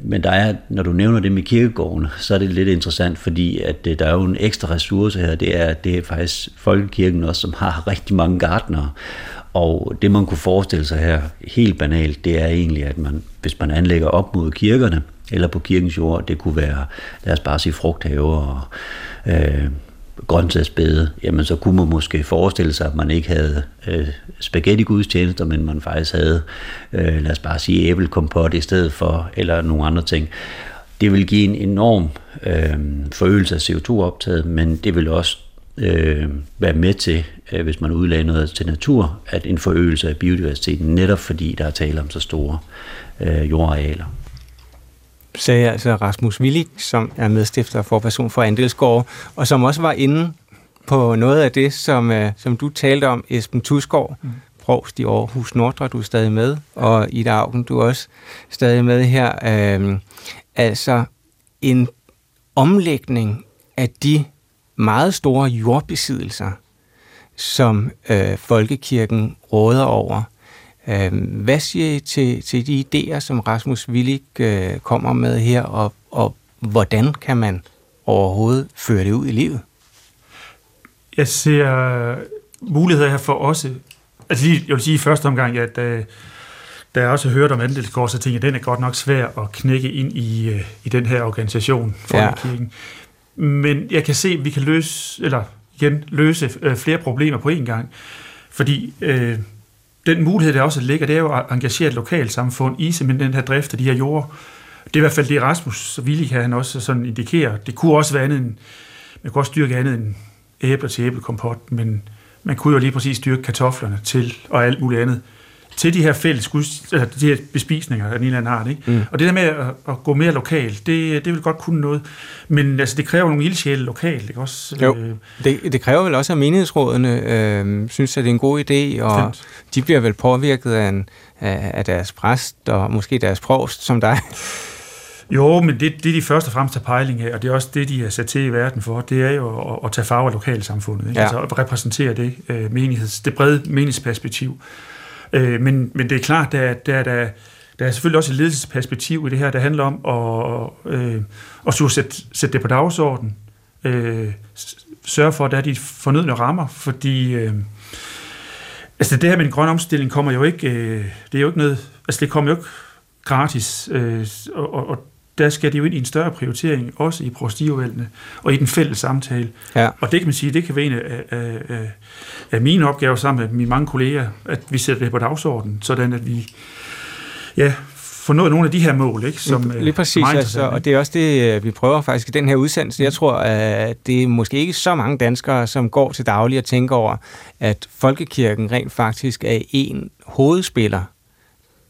men der er, når du nævner det med kirkegården, så er det lidt interessant, fordi at øh, der er jo en ekstra ressource her, det er, det er faktisk folkekirken også, som har rigtig mange gardnere. Og det man kunne forestille sig her, helt banalt, det er egentlig, at man, hvis man anlægger op mod kirkerne, eller på kirkens jord, det kunne være, lad os bare sige frugthaver og øh, grøntsagsbede, jamen så kunne man måske forestille sig, at man ikke havde øh, spaghetti gudstjenester, men man faktisk havde, øh, lad os bare sige, æblekompot i stedet for, eller nogle andre ting. Det vil give en enorm øh, forøgelse af CO2-optaget, men det vil også øh, være med til, øh, hvis man udlagde noget til natur, at en forøgelse af biodiversiteten, netop fordi der er tale om så store øh, jordarealer sagde altså Rasmus Willig, som er medstifter for person for Andelsgård, og som også var inde på noget af det, som, uh, som du talte om, Esben Tusgaard, mm. provst i Aarhus Nordre, du er stadig med, og Ida Augen, du er også stadig med her. Uh, altså en omlægning af de meget store jordbesiddelser, som uh, folkekirken råder over, hvad siger I til, til de idéer, som Rasmus Willig øh, kommer med her, og, og hvordan kan man overhovedet føre det ud i livet? Jeg ser muligheder her for også, altså lige, jeg vil sige i første omgang, at da, da jeg også hørte om andelsgård, så tænkte jeg, at den er godt nok svær at knække ind i, øh, i den her organisation, Folkekirken. Ja. Men jeg kan se, at vi kan løse, eller igen, løse øh, flere problemer på én gang. Fordi øh, den mulighed, der også ligger, det er jo at engagere et lokalsamfund i simpelthen den her drift af de her jorder. Det er i hvert fald det, Rasmus Willig kan han også sådan indikere. Det kunne også være andet end, man kunne også dyrke andet end æbler til æblekompot, men man kunne jo lige præcis dyrke kartoflerne til og alt muligt andet til de her fælles altså de her bespisninger af en eller anden art. Ikke? Mm. Og det der med at, at gå mere lokalt, det, det vil godt kunne noget. Men altså, det kræver nogle ildsjæle lokalt. Ikke? Også, jo, øh, det, det kræver vel også, at menighedsrådene øh, synes, at det er en god idé, og Fint. de bliver vel påvirket af, en, af deres præst, og måske deres provst, som dig. Jo, men det, det de først og fremmest tager pejling af, og det er også det, de er sat til i verden for, det er jo at, at tage farve af lokalsamfundet. Ikke? Ja. Altså at repræsentere det, øh, menigheds, det brede menighedsperspektiv. Øh, men, men det er klart, der, der, der, der er selvfølgelig også et ledelsesperspektiv i det her, der handler om at, øh, at sætte, sætte det på dagsordenen, øh, sørge for, at der er de fornødne rammer, fordi øh, altså det her med en grøn omstilling kommer jo ikke, øh, det er jo ikke noget, altså det kommer jo ikke gratis, øh, og, og der skal det jo ind i en større prioritering, også i prostiudvalgene og i den fælles samtale. Ja. Og det kan man sige, det kan være en af, af, af, af mine opgaver sammen med mine mange kolleger, at vi sætter det på dagsordenen, sådan at vi ja, få nået nogle af de her mål, ikke? Som, Lige øh, præcis, som altså, og det er også det, øh, vi prøver faktisk i den her udsendelse. Jeg tror, at det er måske ikke så mange danskere, som går til daglig og tænker over, at folkekirken rent faktisk er en hovedspiller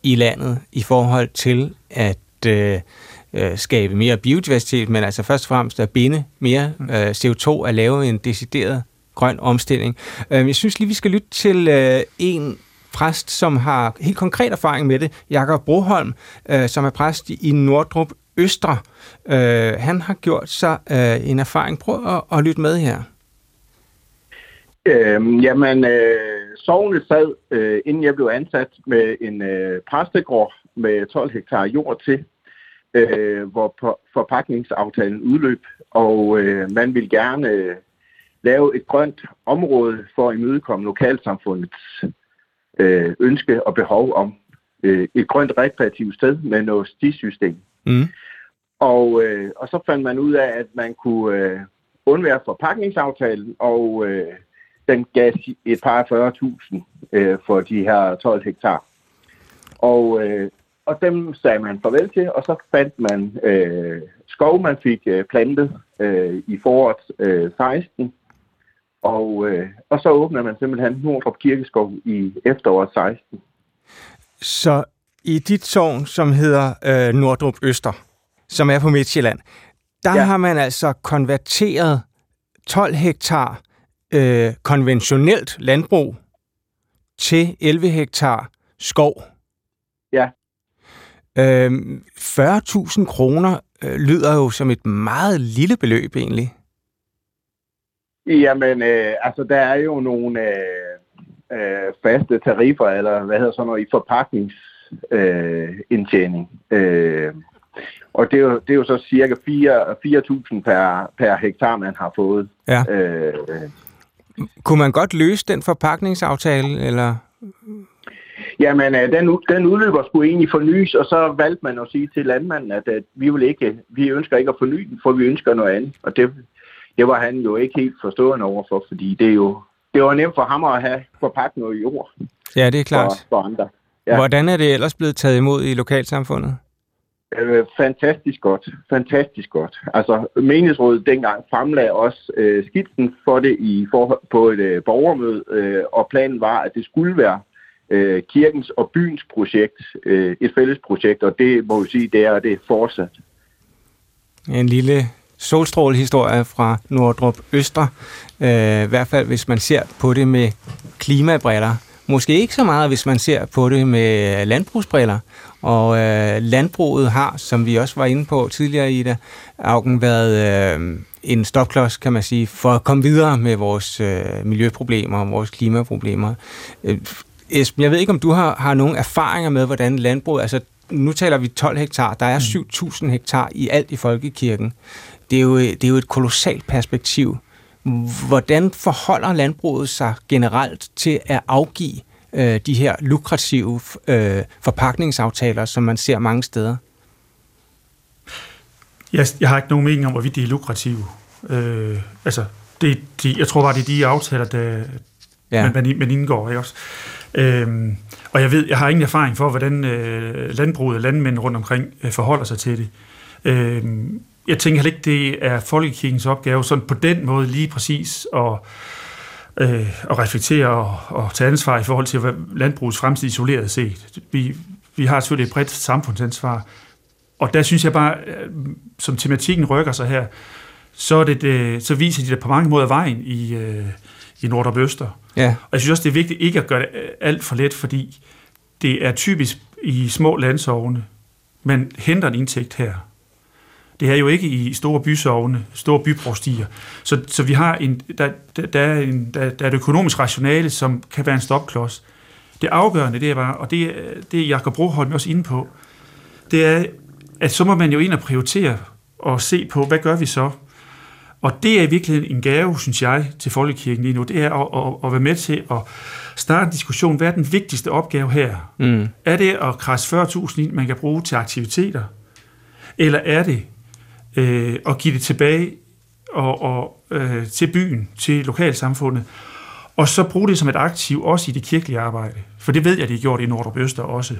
i landet i forhold til at øh, øh, skabe mere biodiversitet, men altså først og fremmest at binde mere mm. øh, CO2 at lave en decideret grøn omstilling. Øh, jeg synes lige, vi skal lytte til øh, en præst, som har helt konkret erfaring med det, Jakob Broholm, øh, som er præst i Nordrup Østre. Øh, han har gjort sig øh, en erfaring. Prøv at, at lytte med her. Øhm, jamen, øh, sovnet sad, øh, inden jeg blev ansat med en øh, præstegård med 12 hektar jord til, øh, hvor forpakningsaftalen udløb, og øh, man vil gerne øh, lave et grønt område for at imødekomme lokalsamfundets øh, ønske og behov om øh, et grønt rekreativt sted med noget stisystem. Mm. Og, øh, og så fandt man ud af, at man kunne øh, undvære forpakningsaftalen, og øh, den gav et par 40.000 øh, for de her 12 hektar. Og, øh, og dem sagde man farvel til, og så fandt man øh, skov, man fik øh, plantet øh, i foråret øh, 16, og, øh, og så åbner man simpelthen Nordrup Kirkeskov i efteråret 16. Så i dit sovn, som hedder øh, Nordrup Øster, som er på Midtjylland, der ja. har man altså konverteret 12 hektar øh, konventionelt landbrug til 11 hektar skov. Ja. Øh, 40.000 kroner øh, lyder jo som et meget lille beløb egentlig. Jamen, øh, altså der er jo nogle øh, øh, faste tariffer, eller hvad hedder sådan noget, i forpakningsindtjening. Øh, øh, og det er, jo, det er jo så cirka 4.000 per, per hektar, man har fået. Ja. Øh, Kunne man godt løse den forpakningsaftale, eller... Jamen, øh, den, den udløber skulle egentlig fornyes, og så valgte man at sige til landmanden, at, at vi, vil ikke, vi ønsker ikke at forny den, for vi ønsker noget andet. Og det, det var han jo ikke helt forstående overfor, fordi det er jo det var nemt for ham at have forpakket noget jord. Ja, det er klart. For, for andre. Ja. Hvordan er det ellers blevet taget imod i lokalsamfundet? Øh, fantastisk godt. Fantastisk godt. Altså, menighedsrådet dengang fremlagde også øh, skitsen for det i forhold, på et øh, borgermøde, øh, og planen var, at det skulle være øh, kirkens og byens projekt, øh, et fælles projekt, og det må vi sige, det er det fortsat. En lille solstrålehistorie fra Nordrup Østre. Øh, I hvert fald, hvis man ser på det med klimabriller. Måske ikke så meget, hvis man ser på det med landbrugsbriller. Og øh, landbruget har, som vi også var inde på tidligere i det, Augen været øh, en stopklods, kan man sige, for at komme videre med vores øh, miljøproblemer og vores klimaproblemer. Øh, Esben, jeg ved ikke, om du har, har nogle erfaringer med, hvordan landbruget, altså nu taler vi 12 hektar, der er 7.000 mm. hektar i alt i folkekirken det er jo, det er jo et kolossalt perspektiv. Hvordan forholder landbruget sig generelt til at afgive øh, de her lukrative øh, forpakningsaftaler, som man ser mange steder? Jeg, jeg har ikke nogen mening om, hvorvidt de er lukrative. Øh, altså, det, de, jeg tror bare, det er de aftaler, der, ja. man, man, man indgår. Ikke også? Øhm, og jeg ved, jeg har ingen erfaring for, hvordan øh, landbruget og landmænd rundt omkring øh, forholder sig til det. Øhm, jeg tænker heller ikke, det er folkekirkens opgave sådan på den måde lige præcis at, øh, at reflektere og, og tage ansvar i forhold til hvad landbrugets fremtid isoleret set. Vi, vi har selvfølgelig et bredt samfundsansvar, og der synes jeg bare, øh, som tematikken rykker sig her, så, er det, det, så viser de det på mange måder vejen i, øh, i Nord- og Øster. Ja. Og jeg synes også, det er vigtigt ikke at gøre det øh, alt for let, fordi det er typisk i små landsovne, man henter en indtægt her. Det er jo ikke i store bysovne, store byprostier. Så, så vi har en, der, der, er en, der, der er et økonomisk rationale, som kan være en stopklods. Det afgørende, det er bare, og det, det er Jakob Broholm også inde på, det er, at så må man jo ind og prioritere og se på, hvad gør vi så? Og det er i virkeligheden en gave, synes jeg, til Folkekirken lige nu. Det er at, at, at være med til at starte en diskussion. Hvad er den vigtigste opgave her? Mm. Er det at krasse 40.000 ind, man kan bruge til aktiviteter? Eller er det øh, at give det tilbage og, og, øh, til byen, til lokalsamfundet, og så bruge det som et aktiv også i det kirkelige arbejde? For det ved jeg, de har gjort i Nordrup Øster også.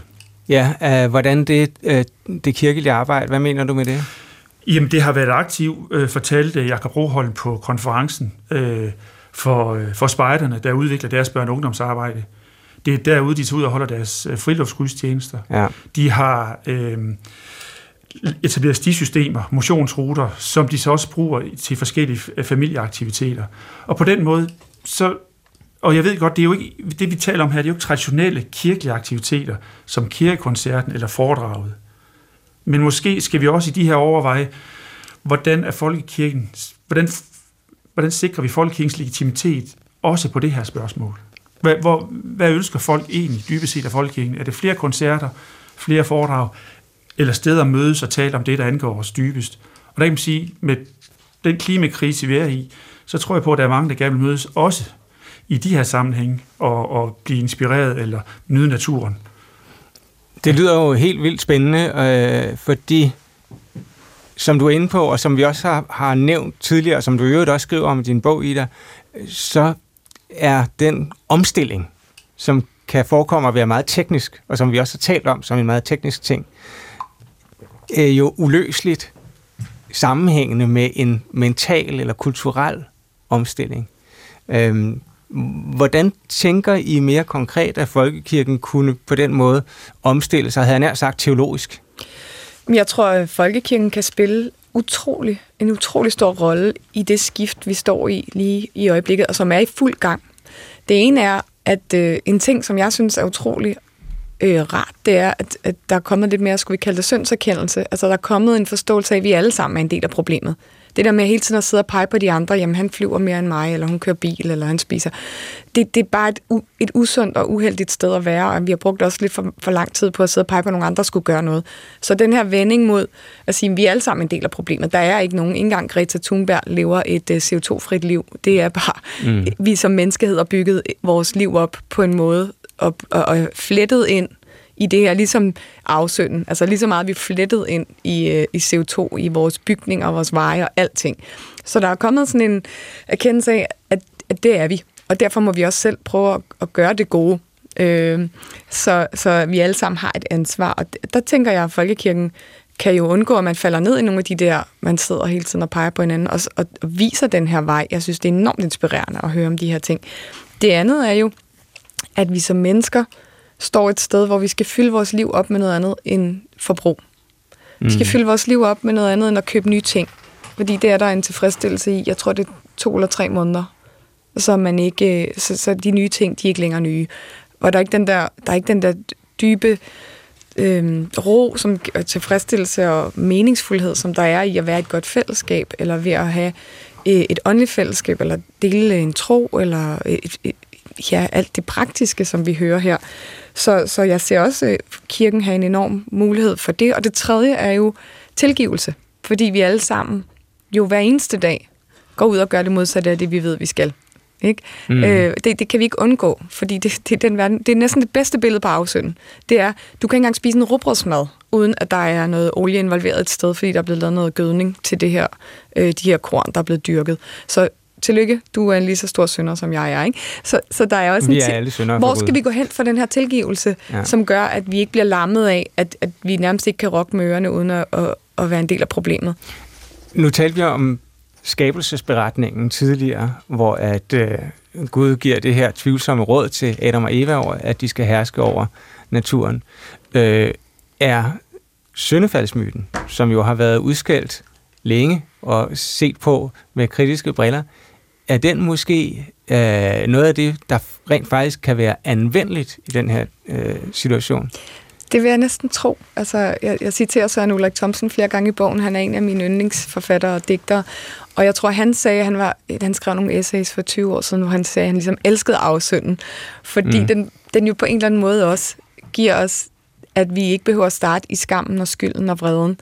Ja, øh, hvordan det, øh, det kirkelige arbejde, hvad mener du med det? Jamen, det har været aktivt, øh, fortalte Jakob Roholm på konferencen øh, for, øh, for spejderne, der udvikler deres børn- og ungdomsarbejde. Det er derude, de tager ud og holder deres øh, friluftsgudstjenester. Ja. De har øh, etableret stisystemer, motionsruter, som de så også bruger til forskellige familieaktiviteter. Og på den måde, så og jeg ved godt, det er jo ikke, det vi taler om her, det er jo ikke traditionelle kirkelige aktiviteter, som kirkekoncerten eller foredraget. Men måske skal vi også i de her overveje, hvordan er folkekirken, hvordan, hvordan sikrer vi folkekirkens legitimitet også på det her spørgsmål? Hvad, hvor, hvad ønsker folk egentlig dybest set af folkekirken? Er det flere koncerter, flere foredrag, eller steder at mødes og tale om det, der angår os dybest? Og der kan man sige, med den klimakrise, vi er i, så tror jeg på, at der er mange, der gerne vil mødes også i de her sammenhæng og, og blive inspireret eller nyde naturen. Det lyder jo helt vildt spændende, øh, fordi som du er inde på, og som vi også har, har nævnt tidligere, og som du i øvrigt også skriver om i din bog, Ida, så er den omstilling, som kan forekomme at være meget teknisk, og som vi også har talt om som en meget teknisk ting, er jo uløseligt sammenhængende med en mental eller kulturel omstilling. Øhm, Hvordan tænker I mere konkret, at folkekirken kunne på den måde omstille sig, havde jeg nær sagt teologisk? Jeg tror, at folkekirken kan spille utrolig, en utrolig stor rolle i det skift, vi står i lige i øjeblikket, og som er i fuld gang. Det ene er, at øh, en ting, som jeg synes er utrolig øh, rart, det er, at, at der er kommet lidt mere, skulle vi kalde det syndserkendelse. Altså, der er kommet en forståelse af, at vi alle sammen er en del af problemet det der med hele tiden at sidde og pege på de andre, jamen han flyver mere end mig, eller hun kører bil, eller han spiser, det, det er bare et, et usundt og uheldigt sted at være, og vi har brugt også lidt for, for lang tid på at sidde og pege på, at nogle andre skulle gøre noget. Så den her vending mod at sige, at vi er alle sammen en del af problemet. Der er ikke nogen, ikke engang Greta Thunberg lever et uh, CO2-frit liv. Det er bare, mm. vi som menneskehed har bygget vores liv op på en måde, og, og, og flettet ind i det her, ligesom afsønden. Altså lige så meget vi flettet ind i, øh, i CO2 i vores bygninger, vores veje og alting. Så der er kommet sådan en erkendelse af, at, at det er vi. Og derfor må vi også selv prøve at, at gøre det gode. Øh, så, så vi alle sammen har et ansvar. Og der tænker jeg, at folkekirken kan jo undgå, at man falder ned i nogle af de der, man sidder hele tiden og peger på hinanden, og, og, og viser den her vej. Jeg synes, det er enormt inspirerende at høre om de her ting. Det andet er jo, at vi som mennesker står et sted, hvor vi skal fylde vores liv op med noget andet end forbrug. Mm. Vi skal mm. fylde vores liv op med noget andet end at købe nye ting. Fordi det er der en tilfredsstillelse i. Jeg tror, det er to eller tre måneder. Så, man ikke, så, så de nye ting, de er ikke længere nye. Og der er ikke den der, der, er ikke den der dybe øh, ro, som tilfredsstillelse og meningsfuldhed, som der er i at være et godt fællesskab, eller ved at have øh, et åndeligt fællesskab, eller dele en tro, eller et, et, ja, alt det praktiske, som vi hører her. Så, så jeg ser også øh, kirken have en enorm mulighed for det. Og det tredje er jo tilgivelse, fordi vi alle sammen jo hver eneste dag går ud og gør det modsatte af det, vi ved, vi skal. Ikke? Mm. Øh, det, det kan vi ikke undgå, fordi det, det, er den verden, det er næsten det bedste billede på afsønden. Det er, du kan ikke engang spise en rugbrødsmad, uden at der er noget olie involveret et sted, fordi der er blevet lavet noget gødning til det her, øh, de her korn, der er blevet dyrket. Så tillykke, du er en lige så stor synder, som jeg er. Ikke? Så, så der er også vi en er alle syndere Hvor skal vi gå hen for den her tilgivelse, ja. som gør, at vi ikke bliver lammet af, at, at vi nærmest ikke kan rokke med ørerne, uden at, at, at være en del af problemet? Nu talte vi om skabelsesberetningen tidligere, hvor at øh, Gud giver det her tvivlsomme råd til Adam og Eva over, at de skal herske over naturen. Øh, er syndefaldsmyten, som jo har været udskældt længe og set på med kritiske briller, er den måske øh, noget af det, der rent faktisk kan være anvendeligt i den her øh, situation? Det vil jeg næsten tro. Altså, jeg, jeg citerer Søren Ulrik Thomsen flere gange i bogen. Han er en af mine yndlingsforfattere og digtere. Og jeg tror, han sagde, at han, var, han skrev nogle essays for 20 år siden, hvor han sagde, at han ligesom elskede afsynden. Fordi mm. den, den jo på en eller anden måde også giver os, at vi ikke behøver at starte i skammen og skylden og vreden.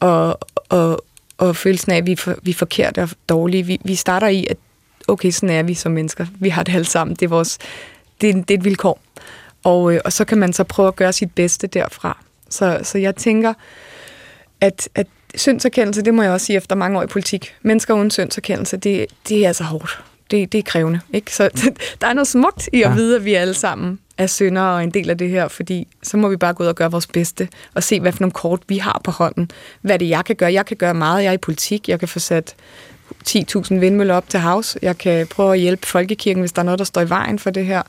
Og, og og følelsen af, at vi er, for, vi er forkerte og dårlige. Vi, vi starter i, at okay, sådan er vi som mennesker. Vi har det alle sammen. Det er, vores, det er, det er et vilkår. Og, øh, og så kan man så prøve at gøre sit bedste derfra. Så, så jeg tænker, at, at syndserkendelse, det må jeg også sige efter mange år i politik. Mennesker uden syndserkendelse, det, det er altså hårdt. Det, det er krævende. Ikke? Så der er noget smukt i at ja. vide, at vi alle sammen er syndere og en del af det her, fordi så må vi bare gå ud og gøre vores bedste og se, hvad for nogle kort vi har på hånden. Hvad det, jeg kan gøre. Jeg kan gøre meget. Jeg er i politik. Jeg kan få sat 10.000 vindmøller op til havs. Jeg kan prøve at hjælpe folkekirken, hvis der er noget, der står i vejen for det her.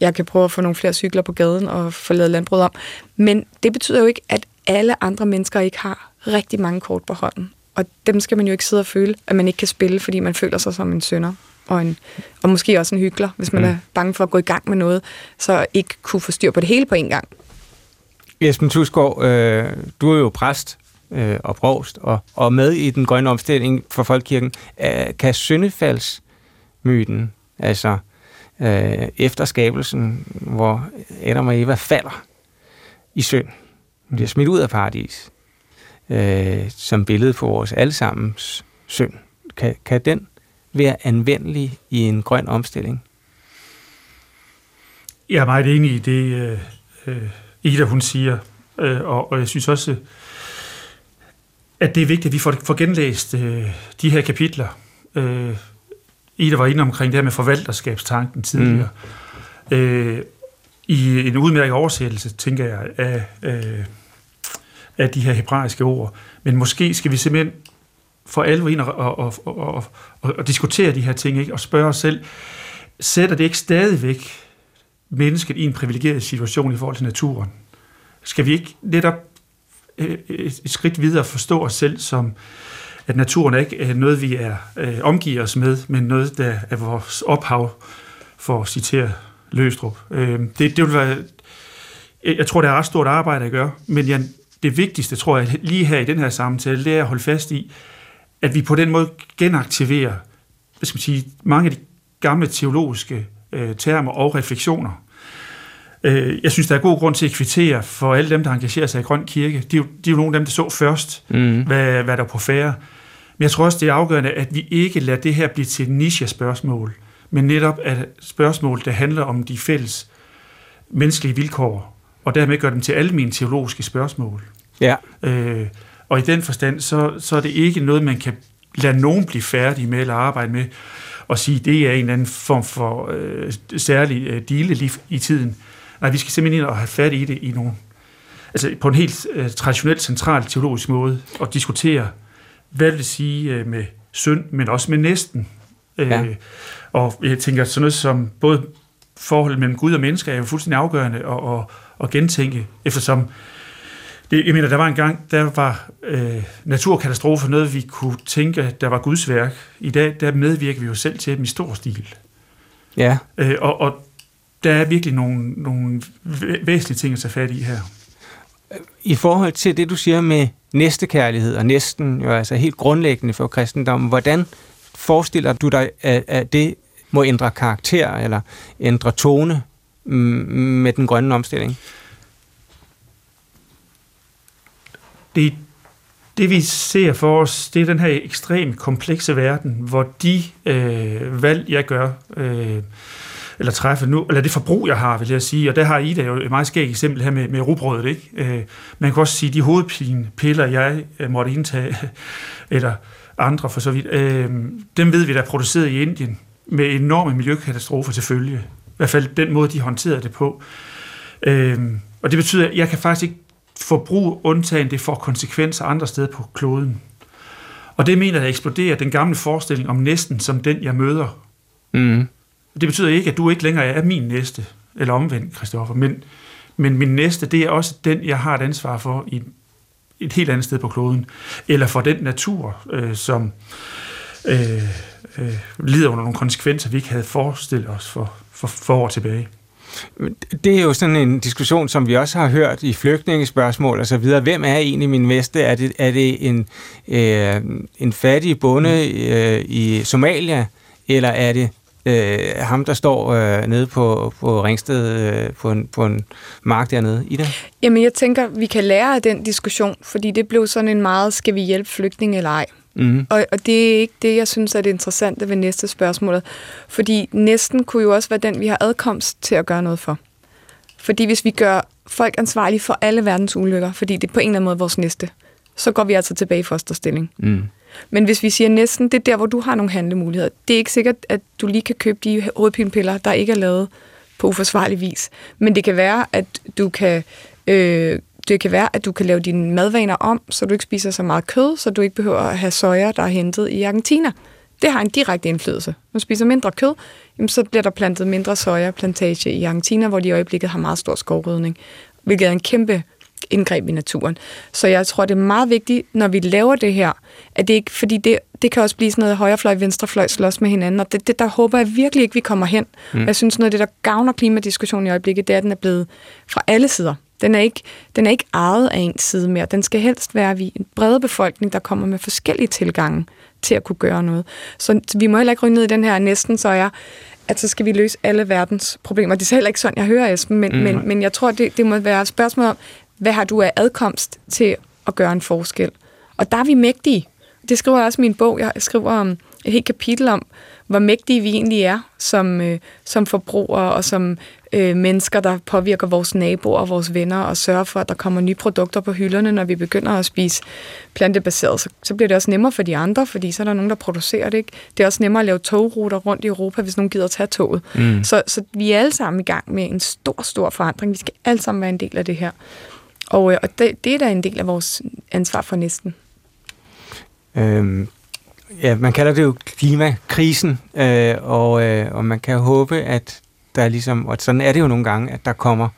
Jeg kan prøve at få nogle flere cykler på gaden og få lavet landbrug om. Men det betyder jo ikke, at alle andre mennesker ikke har rigtig mange kort på hånden. Og dem skal man jo ikke sidde og føle, at man ikke kan spille, fordi man føler sig som en sønder. Og, en, og måske også en hyggelig, hvis man mm. er bange for at gå i gang med noget, så ikke kunne få styr på det hele på en gang. Esben Tusgaard, øh, du er jo præst øh, og provst, og, og med i den grønne omstilling for Folkekirken. Øh, kan syndefaldsmyten, altså øh, efter skabelsen, hvor Adam og Eva falder i synd, bliver smidt ud af paradis, øh, som billede på vores allesammens synd. Kan, kan den være anvendelig i en grøn omstilling? Jeg er meget enig i det, øh, øh Ida hun siger, øh, og, og jeg synes også, at det er vigtigt, at vi får, får genlæst øh, de her kapitler. Øh, Ida var inde omkring det her med forvalterskabstanken tidligere. Mm. Øh, I en udmærket oversættelse, tænker jeg, af, øh, af de her hebraiske ord. Men måske skal vi simpelthen for alvor ind og, og, og, og, og, og diskutere de her ting, ikke? og spørge os selv, sætter det ikke stadigvæk mennesket i en privilegeret situation i forhold til naturen? Skal vi ikke netop Øh, øh, et skridt videre forstå os selv som, at naturen er ikke er noget, vi er øh, omgiver os med, men noget, der er vores ophav, for at citere Løstrup. Øh, det, det vil være, jeg tror, det er et ret stort arbejde at gøre, men jeg, det vigtigste, tror jeg, lige her i den her samtale, det er at holde fast i, at vi på den måde genaktiverer hvad skal man sige, mange af de gamle teologiske øh, termer og refleksioner. Øh, jeg synes, der er god grund til at kvittere for alle dem, der engagerer sig i Grøn Kirke. De, er de er jo nogle af dem, der så først, mm. hvad, hvad der er på færre. Men jeg tror også, det er afgørende, at vi ikke lader det her blive til et niche-spørgsmål, men netop et spørgsmål, der handler om de fælles menneskelige vilkår, og dermed gør dem til alle mine teologiske spørgsmål. Ja. Øh, og i den forstand, så, så er det ikke noget, man kan lade nogen blive færdig med eller arbejde med, og sige, det er en eller anden form for øh, særlig øh, dele lige i tiden. Nej, vi skal simpelthen ind og have fat i det i nogle, altså på en helt øh, traditionelt central teologisk måde, og diskutere, hvad vil det sige øh, med synd, men også med næsten. Øh, ja. Og jeg tænker, sådan noget som både forholdet mellem Gud og mennesker er jo fuldstændig afgørende at, at, at gentænke, eftersom det, jeg mener, der var en gang, der var øh, naturkatastrofer noget, vi kunne tænke, der var Guds værk. I dag, der medvirker vi jo selv til dem i stor stil. Ja. Øh, og, og der er virkelig nogle, nogle væsentlige ting at tage fat i her. I forhold til det, du siger med næstekærlighed, og næsten jo altså helt grundlæggende for kristendommen, hvordan forestiller du dig, at, at det må ændre karakter eller ændre tone med den grønne omstilling? det, det vi ser for os, det er den her ekstremt komplekse verden, hvor de øh, valg, jeg gør, øh, eller træffe nu, eller det forbrug, jeg har, vil jeg sige, og der har Ida jo et meget skægt eksempel her med, med rugbrødet, ikke? Øh, man kan også sige, de hovedpinepiller, jeg øh, måtte indtage, eller andre for så vidt, øh, dem ved vi, der er produceret i Indien, med enorme miljøkatastrofer til følge. I hvert fald den måde, de håndterede det på. Øh, og det betyder, at jeg kan faktisk ikke forbrug, undtagen det får konsekvenser andre steder på kloden. Og det mener jeg eksploderer den gamle forestilling om næsten som den, jeg møder. Mm. Det betyder ikke, at du ikke længere er min næste, eller omvendt, Christoffer, men, men min næste, det er også den, jeg har et ansvar for i et helt andet sted på kloden, eller for den natur, øh, som øh, øh, lider under nogle konsekvenser, vi ikke havde forestillet os for, for, for år tilbage. Det er jo sådan en diskussion, som vi også har hørt i flygtningespørgsmål og så videre. Hvem er egentlig min veste? Er det, er det en, øh, en fattig bonde øh, i Somalia, eller er det øh, ham, der står øh, nede på, på Ringsted øh, på, en, på en mark dernede? Ida? Jamen, jeg tænker, vi kan lære af den diskussion, fordi det blev sådan en meget, skal vi hjælpe flygtninge eller ej? Mm. Og, og det er ikke det, jeg synes er det interessante ved næste spørgsmål. Fordi næsten kunne jo også være den, vi har adkomst til at gøre noget for. Fordi hvis vi gør folk ansvarlige for alle verdens ulykker, fordi det er på en eller anden måde vores næste, så går vi altså tilbage i fosterstilling. Mm. Men hvis vi siger næsten, det er der, hvor du har nogle handlemuligheder. Det er ikke sikkert, at du lige kan købe de hovedpinepiller, der ikke er lavet på uforsvarlig vis. Men det kan være, at du kan... Øh, det kan være, at du kan lave dine madvaner om, så du ikke spiser så meget kød, så du ikke behøver at have soja, der er hentet i Argentina. Det har en direkte indflydelse. Når du spiser mindre kød, jamen, så bliver der plantet mindre sojaplantage i Argentina, hvor de i øjeblikket har meget stor skovrydning, hvilket er en kæmpe indgreb i naturen. Så jeg tror, det er meget vigtigt, når vi laver det her, at det ikke, fordi det, det kan også blive sådan noget højrefløj, venstrefløj slås med hinanden, og det, det der håber jeg virkelig ikke, vi kommer hen. Mm. Jeg synes, noget af det, der gavner klimadiskussionen i øjeblikket, det er, at den er blevet fra alle sider. Den er, ikke, den er ikke ejet af en side mere. Den skal helst være vi en bred befolkning, der kommer med forskellige tilgange til at kunne gøre noget. Så vi må heller ikke ryge ned i den her næsten, så er, at så skal vi løse alle verdens problemer. Det er heller ikke sådan, jeg hører, Esben, men, mm. men, men jeg tror, det, det må være et spørgsmål om, hvad har du af adkomst til at gøre en forskel? Og der er vi mægtige. Det skriver jeg også i min bog. Jeg skriver om et helt kapitel om, hvor mægtige vi egentlig er som, øh, som forbrugere og som øh, mennesker, der påvirker vores naboer og vores venner og sørger for, at der kommer nye produkter på hylderne, når vi begynder at spise plantebaseret. Så, så bliver det også nemmere for de andre, fordi så er der nogen, der producerer det. Ikke? Det er også nemmere at lave togruter rundt i Europa, hvis nogen gider at tage toget. Mm. Så, så vi er alle sammen i gang med en stor, stor forandring. Vi skal alle sammen være en del af det her. Og, øh, og det, det er da en del af vores ansvar for næsten. Øhm, ja, man kalder det jo klimakrisen, øh, og, øh, og man kan håbe, at der ligesom, og sådan er det jo nogle gange, at der kommer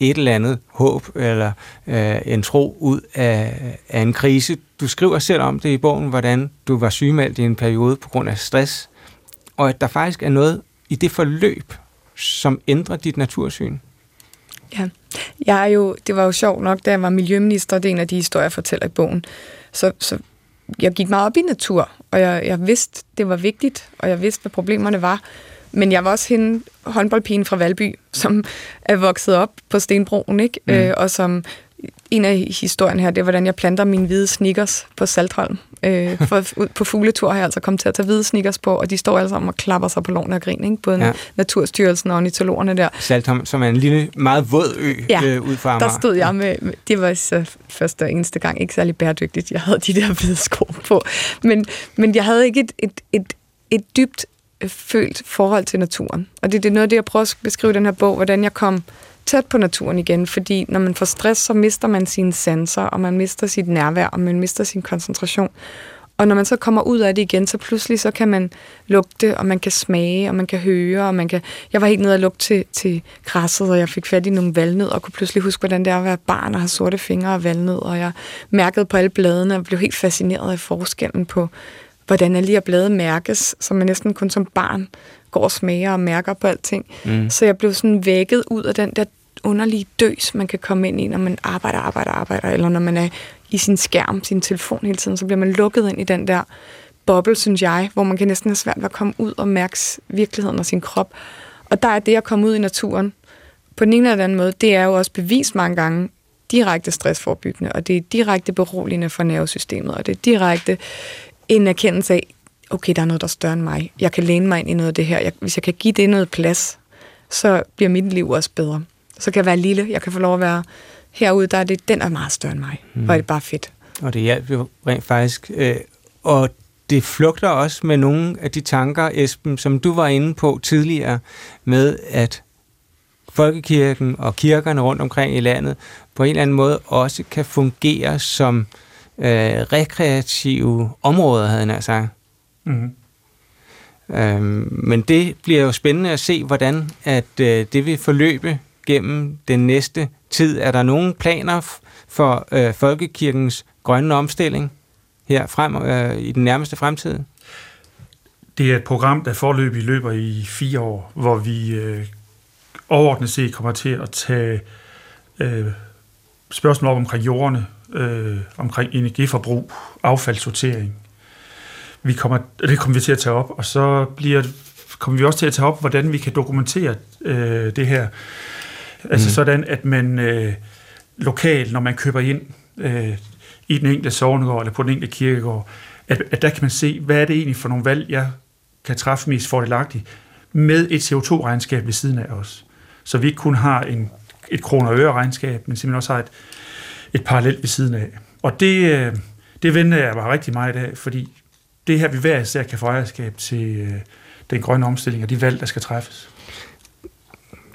et eller andet håb eller øh, en tro ud af, af en krise. Du skriver selv om det i bogen, hvordan du var sygemeldt i en periode på grund af stress, og at der faktisk er noget i det forløb, som ændrer dit natursyn. Ja, jeg er jo, det var jo sjovt nok, da jeg var miljøminister, det er en af de historier, jeg fortæller i bogen. Så, så jeg gik meget op i natur, og jeg, jeg vidste, det var vigtigt, og jeg vidste, hvad problemerne var. Men jeg var også hende, håndboldpigen fra Valby, som er vokset op på Stenbroen, ikke? Mm. Øh, og som en af historien her, det er, hvordan jeg planter mine hvide sneakers på Saltholm. Øh, for, på fugletur har jeg altså kommet til at tage hvide sneakers på, og de står alle sammen og klapper sig på lån og grin, ikke? både ja. Naturstyrelsen og ornitologerne der. Saltholm, som er en lille, meget våd ø ja, øh, ud fra der stod jeg med, det var så første og eneste gang ikke særlig bæredygtigt, jeg havde de der hvide sko på. Men, men jeg havde ikke et, et, et, et dybt følt forhold til naturen. Og det, det er noget af det, jeg prøver at beskrive i den her bog, hvordan jeg kom tæt på naturen igen, fordi når man får stress, så mister man sine sanser, og man mister sit nærvær, og man mister sin koncentration. Og når man så kommer ud af det igen, så pludselig så kan man lugte, og man kan smage, og man kan høre, og man kan... Jeg var helt nede og lugte til, til græsset, og jeg fik fat i nogle valnød, og kunne pludselig huske, hvordan det er at være barn og have sorte fingre og valnød, og jeg mærkede på alle bladene, og blev helt fascineret af forskellen på, hvordan alle de her blade mærkes, så man næsten kun som barn går og smager og mærker på alting. Mm. Så jeg blev sådan vækket ud af den der underlige døs, man kan komme ind i, når man arbejder, arbejder, arbejder, eller når man er i sin skærm, sin telefon hele tiden, så bliver man lukket ind i den der boble, synes jeg, hvor man kan næsten have svært ved at komme ud og mærke virkeligheden af sin krop. Og der er det at komme ud i naturen, på den ene eller anden måde, det er jo også bevist mange gange direkte stressforbyggende, og det er direkte beroligende for nervesystemet, og det er direkte en erkendelse af, okay, der er noget, der er større end mig. Jeg kan læne mig ind i noget af det her. Jeg, hvis jeg kan give det noget plads, så bliver mit liv også bedre. Så kan jeg være lille. Jeg kan få lov at være herude, der er det, den er meget større end mig. Mm. Og er det bare fedt. Og det hjalp jo rent faktisk. Øh, og det flugter også med nogle af de tanker, Esben, som du var inde på tidligere, med at folkekirken og kirkerne rundt omkring i landet på en eller anden måde også kan fungere som øh, rekreative områder, havde jeg sagt. Mm. Øhm, men det bliver jo spændende at se, hvordan at øh, det vil forløbe gennem den næste tid. Er der nogen planer for øh, folkekirkens grønne omstilling her frem øh, i den nærmeste fremtid? Det er et program, der forløbig løber i fire år, hvor vi øh, overordnet set kommer til at tage øh, spørgsmål op omkring jordene, øh, omkring energiforbrug, affaldssortering. Vi kommer, det kommer vi til at tage op, og så bliver, kommer vi også til at tage op, hvordan vi kan dokumentere øh, det her. Altså mm. sådan, at man øh, lokalt, når man køber ind øh, i den enkelte sovnegård eller på den enkelte kirkegård, at, at der kan man se, hvad er det egentlig for nogle valg, jeg kan træffe mest fordelagtigt med et CO2-regnskab ved siden af os. Så vi ikke kun har en, et kroner og regnskab, men simpelthen også har et, et parallelt ved siden af. Og det, øh, det venter jeg mig rigtig meget af, fordi det er her, vi hver især kan få ejerskab til øh, den grønne omstilling og de valg, der skal træffes.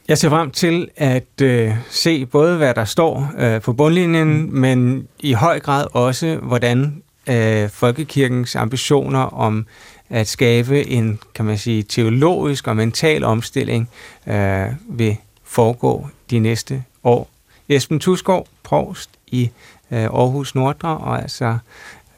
Jeg ser frem til at øh, se både, hvad der står øh, på bundlinjen, mm. men i høj grad også, hvordan øh, folkekirkens ambitioner om at skabe en, kan man sige, teologisk og mental omstilling øh, vil foregå de næste år. Esben Tusgaard, provst i øh, Aarhus Nordre, og altså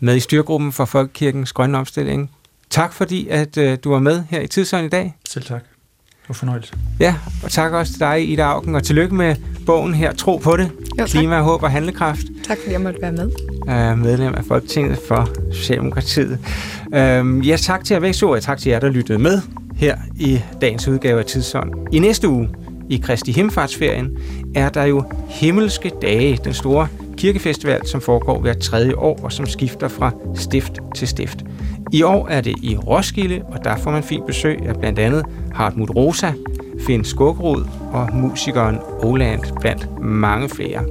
med i styrgruppen for Folkekirkens Grønne Omstilling. Tak fordi, at øh, du var med her i Tidsånd i dag. Selv tak. Det var fornøjelse. Ja, og tak også til dig, Ida Augen, og tillykke med bogen her, Tro på det. Jo, Klima, håb og handlekraft. Tak fordi jeg måtte være med. Uh, medlem af Folketinget for Socialdemokratiet. Uh, ja, tak til jer væk, og tak til jer, der lyttede med her i dagens udgave af Tidsånd. I næste uge, i Kristi Himmelfartsferien, er der jo himmelske dage, den store kirkefestival, som foregår hver tredje år, og som skifter fra stift til stift. I år er det i Roskilde, og der får man fint besøg af blandt andet Hartmut Rosa, Finn Skogrud og musikeren Oland blandt mange flere.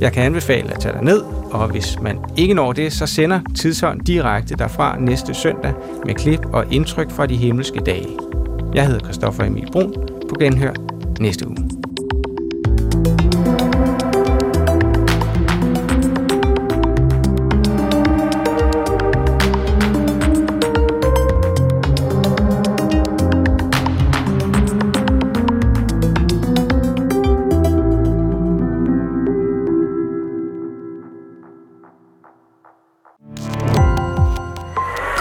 Jeg kan anbefale at tage dig ned, og hvis man ikke når det, så sender Tidshånd direkte derfra næste søndag med klip og indtryk fra de himmelske dage. Jeg hedder Christoffer Emil Brun. På genhør næste uge.